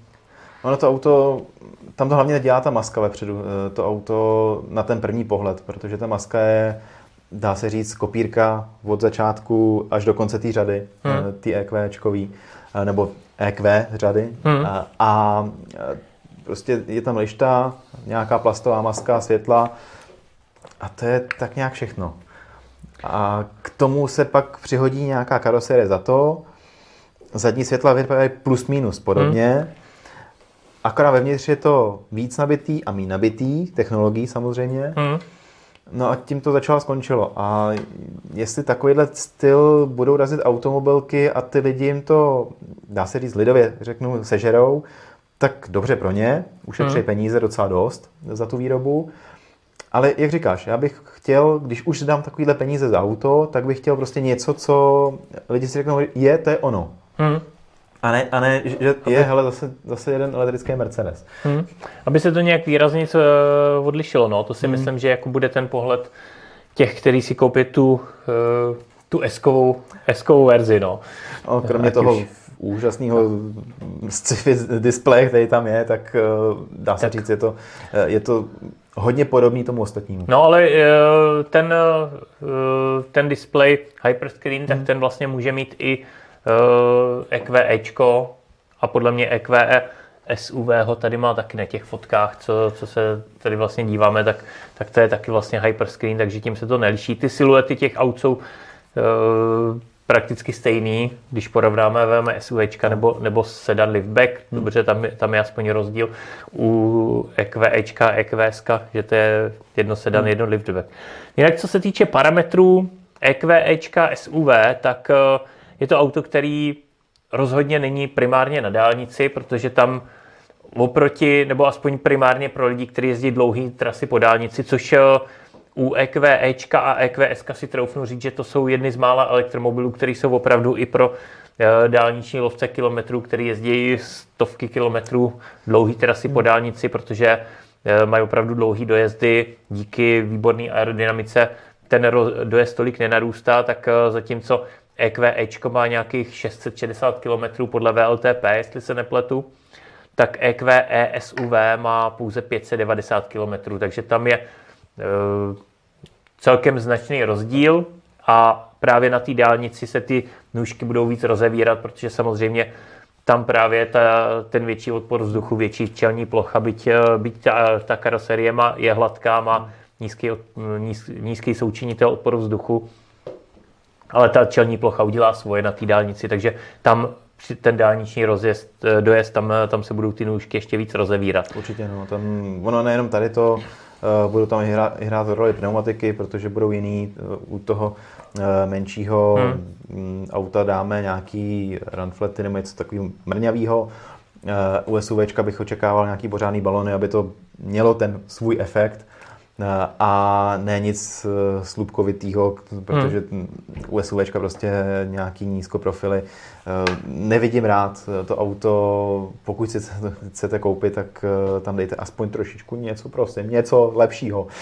Ono to auto, tam to hlavně dělá ta maska vepředu, eh, to auto na ten první pohled, protože ta maska je, dá se říct, kopírka od začátku až do konce té řady, Hmm. hmm. ty EQčkový, eh, nebo EQ řady. Hmm. A, a eh, prostě je tam lišta, nějaká plastová maska, světla a to je tak nějak všechno. A k tomu se pak přihodí nějaká karoserie za to, zadní světla vypadají plus minus podobně, hmm. akorát vevnitř je to víc nabitý a méně nabitý, technologií samozřejmě. Hmm. No a tím to začalo a skončilo. A jestli takovýhle styl budou razit automobilky a ty lidi jim to, dá se říct lidově, řeknu, sežerou, tak dobře pro ně, ušetří Hmm. peníze docela dost za tu výrobu. Ale jak říkáš, já bych chtěl, když už dám takovýhle peníze za auto, tak bych chtěl prostě něco, co lidi si řeknou, je, to je ono. Hmm. A ne, a ne že je, hele, zase, zase jeden elektrický Mercedes. Hmm. Aby se to nějak výrazně eh, odlišilo, no, to si hmm. myslím, že jako bude ten pohled těch, kteří si koupí tu, eh, tu S-kovou, S-kovou verzi, no. No, kromě Ať toho už- úžasného sci-fi displeje, který tam je, tak eh, dá se Tak. říct, je to, je to hodně podobný tomu ostatnímu. No ale eh, ten, eh, ten display hyperscreen, tak ten vlastně může mít i eh, EQEčko a podle mě EQE SUV ho tady má taky na těch fotkách, co, co se tady vlastně díváme, tak, tak to je taky vlastně hyperscreen, takže tím se to neliší. Ty siluety těch aut jsou eh, prakticky stejný, když porovnáme VM SUVčka nebo, nebo sedan liftback, dobře, tam, je- tam je aspoň rozdíl u EQEčka a EQSka, že to je jedno sedan, jedno liftback. Jinak co se týče parametrů EQEčka SUV, tak eh, je to auto, který rozhodně není primárně na dálnici, protože tam oproti, nebo aspoň primárně pro lidi, kteří jezdí dlouhé trasy po dálnici, což eh, u EQEčka a EQSka si troufnu říct, že to jsou jedny z mála elektromobilů, které jsou opravdu i pro eh, dálniční lovce kilometrů, který jezdí stovky kilometrů dlouhý trasy po dálnici, protože eh, mají opravdu dlouhý dojezdy. Díky výborné aerodynamice ten dojezd tolik nenarůstá, tak eh, zatímco EQEčko má nějakých 660 km podle VLTP, jestli se nepletu, tak EQE SUV má pouze 590 km, takže tam je celkem značný rozdíl a právě na té dálnici se ty nůžky budou víc rozevírat, protože samozřejmě tam právě ta, ten větší odpor vzduchu, větší čelní plocha, byť, eh, byť ta, ta karoserie má, je hladká, má nízký, od- níz, nízký součinitel odporu vzduchu, ale ta čelní plocha udělá svoje na té dálnici, takže tam ten dálniční rozjezd, eh, dojezd, tam, tam se budou ty nůžky ještě víc rozevírat. Určitě, no. Tam, ono nejenom tady to, budou tam hrát, hrát roli pneumatiky, protože budou jiný. Uh, u toho uh, menšího hmm. um, auta dáme nějaký runflety nebo něco takového mrňavého. U SUVčka bych očekával nějaký pořádný balony, aby to mělo ten svůj efekt a ne nic eh, slupkovitýho, protože hmm. u SUVčka prostě nějaký nízkoprofily. Eh, nevidím rád to auto, pokud si chcete koupit, tak eh, tam dejte aspoň trošičku něco prostě, něco lepšího.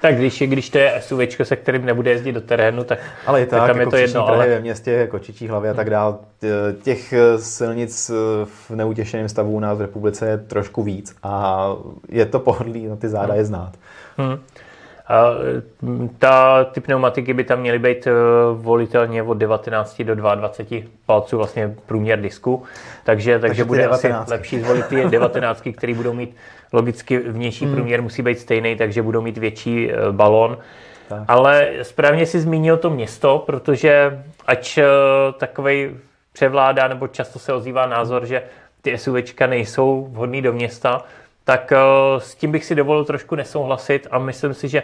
Tak když, když to je SUV, se kterým nebude jezdit do terénu, tak, ale i tak, tak tam jako je to jedno. Ale... ve městě, jako Čičí hlavy a tak dál, těch silnic v neutěšeném stavu u nás v republice je trošku víc a je to pohodlí, na ty záda hmm. je znát. Hmm. A ta, ty pneumatiky by tam měly být eh, volitelně od 19 do 22 palců vlastně průměr disku, takže, takže, takže bude 19. asi lepší zvolit ty 19, které budou mít logicky vnější hmm. průměr musí být stejný, takže budou mít větší eh, balon. Tak. Ale správně si zmínil to město, protože ač eh, takový převládá, nebo často se ozývá názor, že ty SUVčka nejsou vhodný do města, tak eh, s tím bych si dovolil trošku nesouhlasit a myslím si, že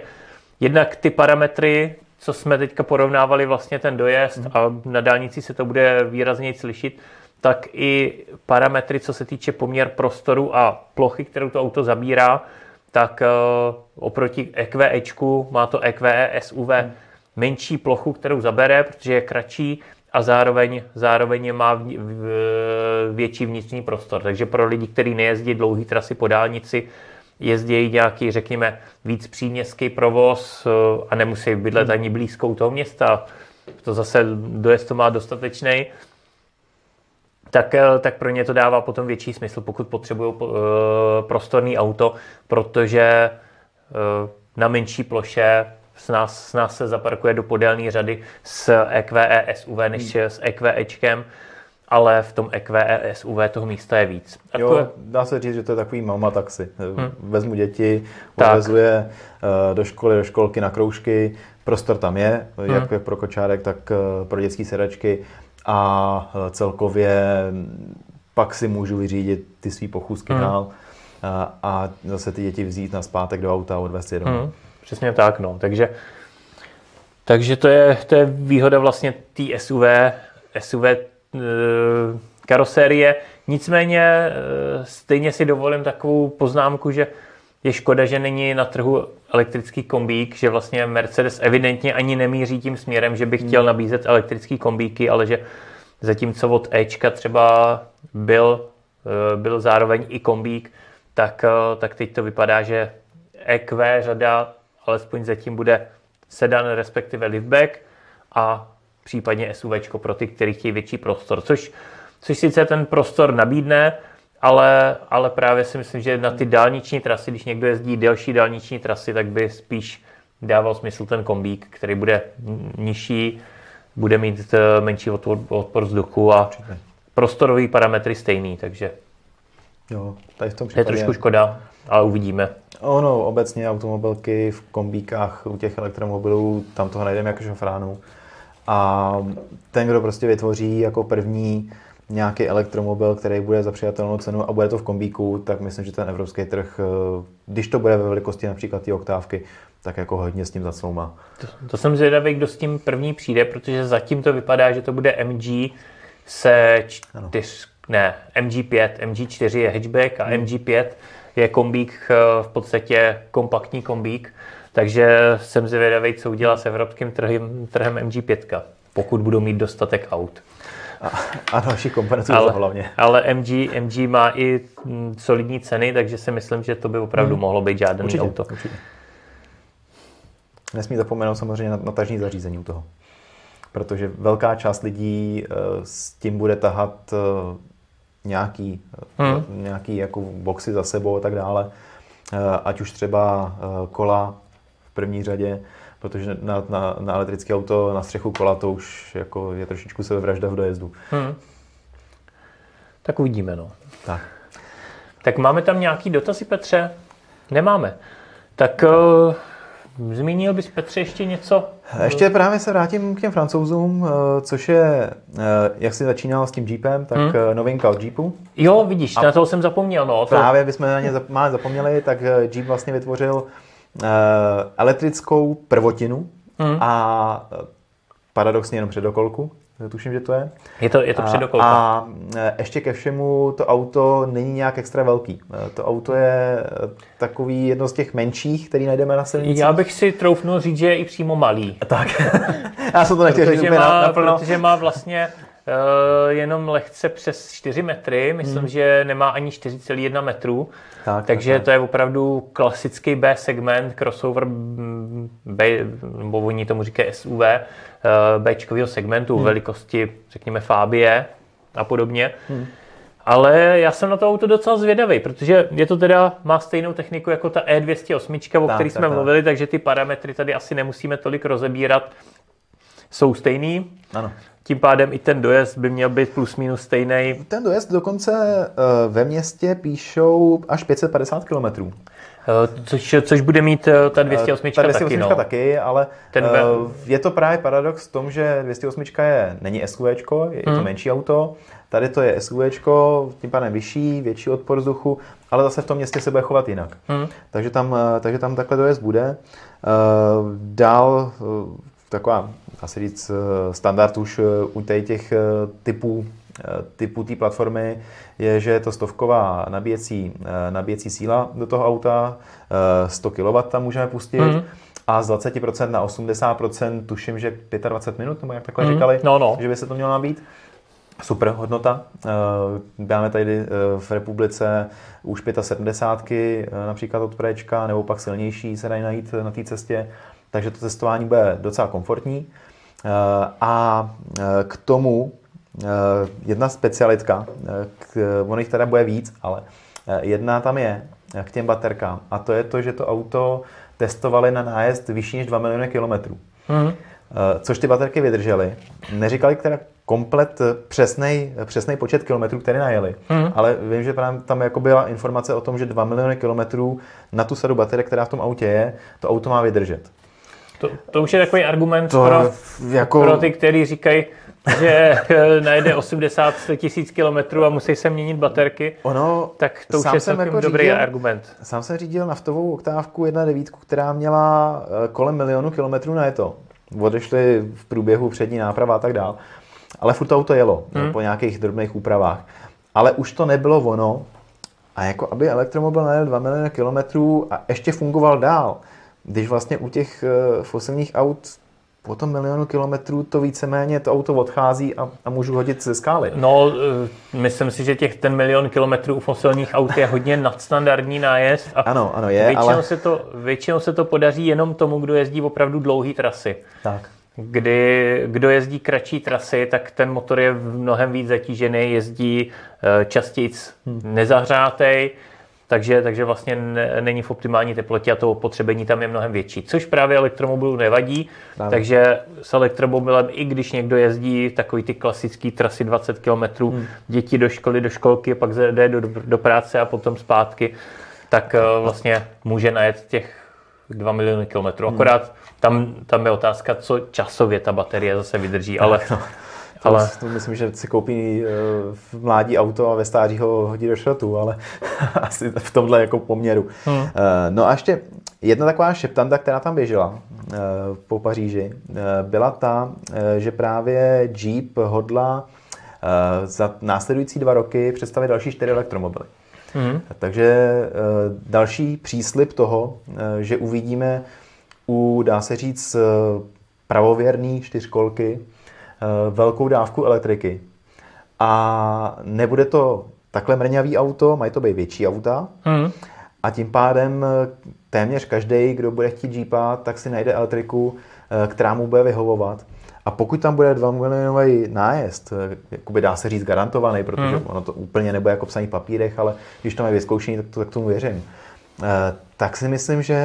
jednak ty parametry, co jsme teďka porovnávali vlastně ten dojezd mm. a na dálnici se to bude výrazně slyšit, tak i parametry, co se týče poměr prostoru a plochy, kterou to auto zabírá, tak uh, oproti EQEčku má to EQE SUV menší plochu, kterou zabere, protože je kratší a zároveň, zároveň má větší vnitřní prostor. Takže pro lidi, kteří nejezdí dlouhé trasy po dálnici, jezdí nějaký, řekněme, víc příměstský provoz eh, a nemusí bydlet hmm. ani blízkou toho města, to zase dojezd to má dostatečný, tak, eh, tak pro ně to dává potom větší smysl, pokud potřebují uh, prostorný auto, protože na menší ploše s nás, s nás se zaparkuje do podélné řady s EQE SUV než hmm. s EQEčkem, ale v tom EQE SUV toho místa je víc. A jo, je... dá se říct, že to je takový mama taxi. Hmm. Vezmu děti, odvezuje tak. do školy, do školky na kroužky, prostor tam je, hmm. jak je pro kočárek, tak eh, pro dětské sedačky a eh, celkově pak si můžu vyřídit ty svý pochůzky hmm. dál a, a zase ty děti vzít na zpátek do auta a odvést je domů. Hmm. Přesně tak, no. Takže, takže to, je, to je výhoda vlastně té SUV, SUV e, karosérie. Nicméně e, stejně si dovolím takovou poznámku, že je škoda, že není na trhu elektrický kombík, že vlastně Mercedes evidentně ani nemíří tím směrem, že by chtěl hmm. nabízet elektrický kombíky, ale že zatímco od Ečka třeba byl, e, byl zároveň i kombík, tak, e, tak teď to vypadá, že EQ řada alespoň zatím bude sedan, respektive liftback a případně SUV pro ty, kteří chtějí větší prostor, což, což sice ten prostor nabídne, ale, ale právě si myslím, že na ty dálniční trasy, když někdo jezdí delší dálniční trasy, tak by spíš dával smysl ten kombík, který bude nižší, bude mít eh, menší odpor, odpor vzduchu a prostorový parametry stejný, takže jo, tady v tom případě... je trošku škoda, ale uvidíme. Ono, obecně automobilky v kombíkách u těch elektromobilů, tam toho najdeme jako šofránu. A ten, kdo prostě vytvoří jako první nějaký elektromobil, který bude za přijatelnou cenu a bude to v kombíku, tak myslím, že ten evropský trh, eh, když to bude ve velikosti například té oktávky, tak jako hodně s tím zasloumá. To, to jsem zvědavý, kdo s tím první přijde, protože zatím to vypadá, že to bude MG se čtyř, ne, MG5, MG4 je hatchback a hmm. MG5 je kombík eh, v podstatě kompaktní kombík, takže jsem zvědavý, co udělá s evropským trhem, trhem MG5, pokud budou mít dostatek aut. A, a další komponentů ale, hlavně. Ale MG, MG má i mm, solidní ceny, takže si myslím, že to by opravdu hmm. mohlo být žádný určitě, auto. Určitě. Nesmí zapomenout samozřejmě na, na tažní zařízení u toho. Protože velká část lidí uh, s tím bude tahat uh, nějaký, hmm. nějaký jako boxy za sebou a tak dále. Eh, ať už třeba eh, kola v první řadě, protože na, na, na elektrické auto na střechu kola to už jako je trošičku sebevražda v dojezdu. Hmm. Tak uvidíme, no. Tak. Tak máme tam nějaký dotazy, Petře? Nemáme. Tak uh, Zmínil bys Petře ještě něco? Ještě právě se vrátím k těm francouzům, eh, což je, eh, jak jsi začínal s tím Jeepem, tak hmm. novinka od Jeepu. Jo, vidíš, A na toho jsem zapomněl. No, to... Právě bychom na ně zapomněli, tak Jeep vlastně vytvořil elektrickou prvotinu hmm. a paradoxně jenom předokolku, tuším, že to je. Je to, je to předokolka. A, a ještě ke všemu to auto není nějak extra velký. To auto je takový jedno z těch menších, který najdeme na silnici. Já bych si troufnul říct, že je i přímo malý. Tak, já jsem to nechtěl říct má, naplno. Protože má vlastně jenom lehce přes 4 metry, myslím, hmm. že nemá ani 4,1 metrů. Tak, takže tak, to je opravdu klasický B segment, crossover B, nebo oni tomu říkají SUV, Eh, Bčkového segmentu, hmm. velikosti, řekněme, Fabie a podobně. Hmm. Ale já jsem na to auto docela zvědavý, protože je to teda, má stejnou techniku jako ta E208, o tak, které jsme tak, mluvili, takže ty parametry tady asi nemusíme tolik rozebírat. Jsou stejný. Ano. Tím pádem i ten dojezd by měl být plus minus stejný. Ten dojezd dokonce eh, ve městě píšou až 550 km. Eh, což, což bude mít eh, ta 208 eh, ta 208 taky, no. taky, ale Ten uh, je to právě paradox v tom, že 208 je, není SUV, je hmm. to menší auto, tady to je SUV, tím pádem vyšší, větší odpor vzduchu, ale zase v tom městě se bude chovat jinak. Hmm. Takže, tam, takže tam takhle dojezd bude. Uh, dál taková, asi říct, standard už u těch typů typu té platformy je, že je to stovková nabíjecí, eh, nabíjecí síla do toho auta, 100 eh, kW tam můžeme pustit. Mm. A z 20% na 80% tuším, že 25 minut, nebo jak takhle mm. říkali, no, no. že by se to mělo nabít. Super hodnota. Eh, máme tady v republice už 75 například od Prečka, nebo pak silnější se dají najít na té cestě. Takže to cestování bude docela komfortní. A k tomu Eh, jedna specialitka, eh, k, jich teda bude víc, ale eh, jedna tam je k těm baterkám a to je to, že to auto testovali na nájezd vyšší než 2 miliony kilometrů. Mm. Což ty baterky vydržely. Neříkali teda komplet přesný, přesný počet kilometrů, které najeli, mm. ale vím, že tam jako byla informace o tom, že 2 miliony kilometrů na tu sadu baterek, která v tom autě je, to auto má vydržet. To, to už je takový argument to pro, jako... pro ty, kteří říkají, že eh, najde 80 tisíc kilometrů a musí se měnit baterky, ono, tak to už je celkem jako dobrý řídil, argument. Sám jsem řídil naftovou oktávku 1.9, která měla eh, kolem milionu kilometrů na to. Odešly v průběhu přední náprava a tak dál. Ale furt to auto jelo hmm. po nějakých drobných úpravách. Ale už to nebylo ono. A jako aby elektromobil najel 2 miliony kilometrů a ještě fungoval dál, když vlastně u těch eh, fosilních aut po tom milionu kilometrů to víceméně to auto odchází a, a můžu hodit ze skály. No, eh, myslím si, že těch ten milion kilometrů u fosilních aut je hodně nadstandardní nájezd. A ano, ano je, většinou ale... Se to, většinou se to podaří jenom tomu, kdo jezdí opravdu dlouhé trasy. Tak. Kdy kdo jezdí kratší trasy, tak ten motor je mnohem víc zatížený, jezdí eh, častěji nezahřátej, takže, takže vlastně ne, není v optimální teplotě a to potřebení tam je mnohem větší, což právě elektromobilu nevadí, Právě. takže s elektromobilem, i když někdo jezdí takový ty klasický trasy 20 km, hmm. děti do školy, do školky, pak jde do, do práce a potom zpátky, tak eh, vlastně může najet těch 2 miliony kilometrů. Hmm. Akorát tam, tam je otázka, co časově ta baterie zase vydrží, ale. To, ale... to myslím, že si koupí eh, v mládí auto a ve stáří ho hodí do šrotu, ale asi v tomhle jako poměru. Hmm. Eh, no a ještě jedna taková šeptanda, která tam běžela eh, po Paříži, byla ta, že právě Jeep hodla za následující dva roky představit další čtyři elektromobily. Hmm. Takže další příslip toho, že uvidíme u, dá se říct, pravověrný čtyřkolky, velkou dávku elektriky. A nebude to takhle mrňavý auto, mají to být větší auta. Hmm. A tím pádem eh, téměř každý, kdo bude chtít Jeepa, tak si najde elektriku, eh, která mu bude vyhovovat. A pokud tam bude 2 milionový nájezd, jakoby dá se říct garantovaný, protože hmm. ono to úplně nebude jako psaný papírech, ale když to mají vyzkoušení, tak, to, tak tomu věřím. Tak si myslím, že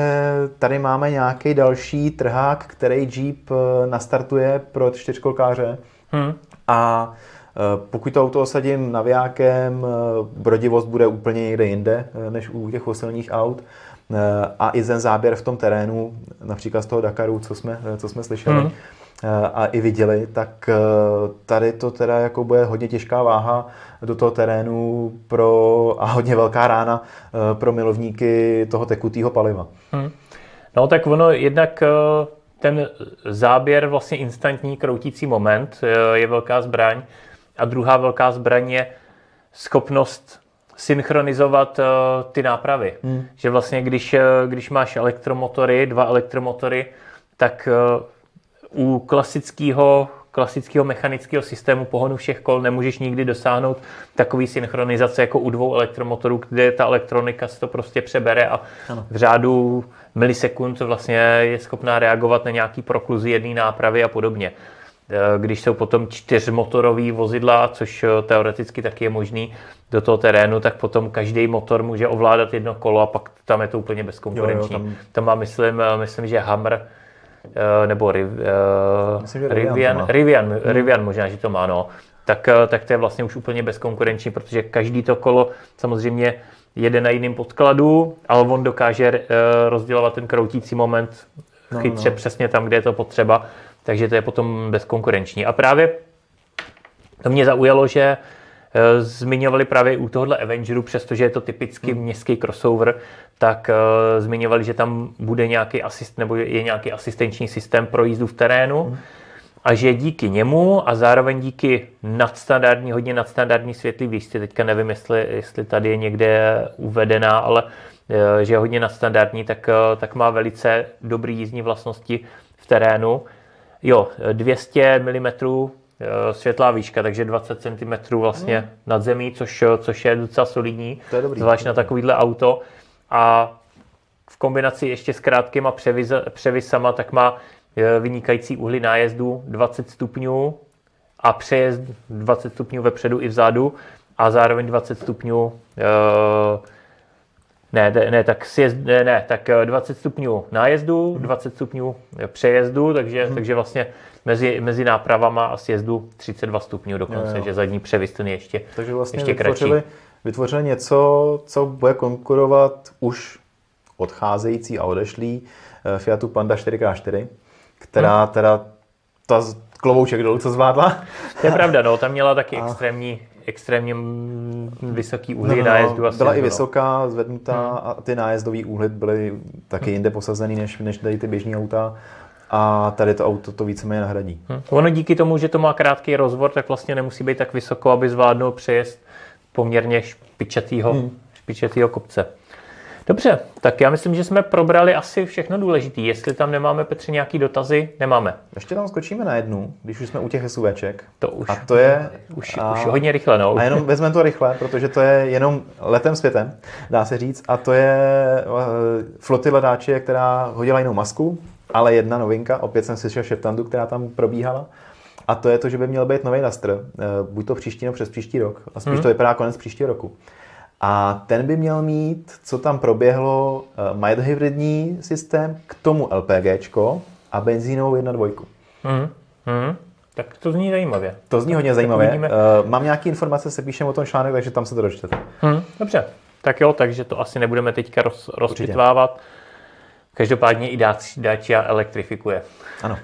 tady máme nějaký další trhák, který Jeep eh, nastartuje pro čtyřkolkáře. Hmm. A eh, pokud to auto osadím navijákem, eh, brodivost bude úplně někde jinde než u těch fosilních aut. a i ten záběr v tom terénu, například z toho Dakaru, co jsme, co jsme slyšeli, mm. A i viděli, tak tady to teda jako bude hodně těžká váha do toho terénu pro, a hodně velká rána pro milovníky toho tekutého paliva. Mm. No tak ono jednak ten záběr, vlastně instantní kroutící moment je velká zbraň a druhá velká zbraň je schopnost synchronizovat ty nápravy. Hmm. Že vlastně, když, když máš elektromotory, dva elektromotory, tak u klasického klasického mechanického systému pohonu všech kol nemůžeš nikdy dosáhnout takový synchronizace jako u dvou elektromotorů, kde ta elektronika se to prostě přebere a ano. v řádu milisekund vlastně je schopná reagovat na nějaký prokluzy jedné nápravy a podobně. Eh, když jsou potom čtyřmotorový vozidla, což eh, teoreticky taky je možný do toho terénu, tak potom každý motor může ovládat jedno kolo a pak tam je to úplně bezkonkurenční. Jo, jo, tam... tam má, myslím, eh, myslím, že Hammer nebo Riv, myslím, že Rivian, Rivian, Rivian, hmm. Rivian možná, že to má, no. Tak, tak to je vlastně už úplně bezkonkurenční, protože každý to kolo samozřejmě jede na jiném podkladu, ale on dokáže rozdělovat ten kroutící moment no, chytře no. přesně tam, kde je to potřeba takže to je potom bezkonkurenční. A právě to mě zaujalo, že e, zmiňovali právě u tohohle Avengeru, přestože je to typicky hmm. městský crossover, tak uh, zmiňovali, že tam bude nějaký asist, nebo je nějaký asistenční systém pro jízdu v terénu hmm. a že díky němu a zároveň díky nadstandardní, hodně nadstandardní světlý výšce, teďka nevím, jestli, jestli tady je někde uvedená, ale uh, že je hodně nadstandardní, tak, uh, tak má velice dobrý jízdní vlastnosti v terénu Jo, 200 mm světlá výška, takže 20 cm vlastně hmm. nad zemí, což, což je docela solidní, to je dobrý, zvlášť na takovýhle auto. A v kombinaci ještě s krátkýma převiz, převisama, tak má eh, vynikající uhly nájezdu 20 stupňů a přejezd 20 stupňů vepředu i vzadu a zároveň 20 stupňů ne, ne, tak sjezd, ne, ne, tak 20 eh, stupňů nájezdu, 20 mhm. stupňů přejezdu, takže, hmm. takže vlastně mezi, mezi nápravama a sjezdu 32 stupňů dokonce, jo, jo. že zadní převis ten je ještě, takže vlastně ještě vytvořili, kratší. vytvořili něco, co bude konkurovat už odcházející a odešlý eh, Fiatu Panda 4x4, která hmm. teda ta klovouček dolů, co zvládla. To je pravda, no, tam měla taky a... extrémní extrémně vysoký úhly no, no, nájezdu. Asi byla i vysoká, zvednutá hmm. a ty nájezdové úhly byly taky jinde posazený než, než tady ty běžní auta. A tady to auto to víceméně nahradí. Hmm. Ono díky tomu, že to má krátký rozvor, tak vlastně nemusí být tak vysoko, aby zvládnul přejezd poměrně špičatýho, hmm. špičatýho kopce. Dobře, tak já myslím, že jsme probrali asi všechno důležité. Jestli tam nemáme, Petře, nějaký dotazy, nemáme. Ještě tam skočíme na jednu, když už jsme u těch SUVček. To už. A to je... Už, a, už hodně rychle, no. A jenom vezmeme to rychle, protože to je jenom letem světem, dá se říct. A to je uh, flotila dáče, která hodila jinou masku, ale jedna novinka, opět jsem slyšel Šeptandu, která tam probíhala. A to je to, že by měl být nový Nastr, uh, buď to příští nebo přes příští rok. A spíš hmm. to vypadá konec příštího roku. A ten by měl mít, co tam proběhlo, uh, mild hybridní systém, k tomu LPGčko a benzínovou 1.2. Mm. Mm. Tak to zní zajímavě. To zní hodně zajímavě. Uh, mám nějaké informace, se píšem o tom článek, takže tam se to dočtete. Mm. Dobře. Tak jo, takže to asi nebudeme teďka roz, rozpitvávat. Každopádně i Dacia elektrifikuje. Ano.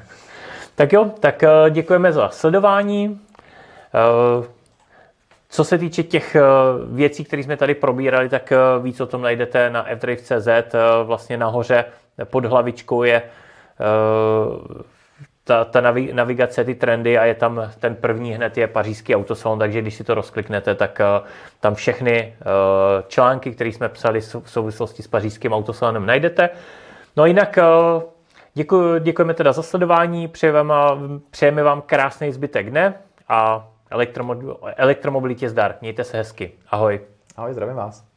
Tak jo, tak eh, děkujeme za sledování. Co se týče těch eh, věcí, které jsme tady probírali, tak eh, víc o tom najdete na fdrive.cz. Eh, vlastně nahoře pod hlavičkou je ta, ta navigace, ty trendy a je tam ten první hned je pařížský autosalon, takže když si to rozkliknete, tak tam všechny články, které jsme psali v souvislosti s pařížským autosalonem najdete. No jinak děkuji, děkujeme teda za sledování, přejeme, přejeme vám krásný zbytek dne a elektromobilitě zdar. Mějte se hezky. Ahoj. Ahoj, zdravím vás.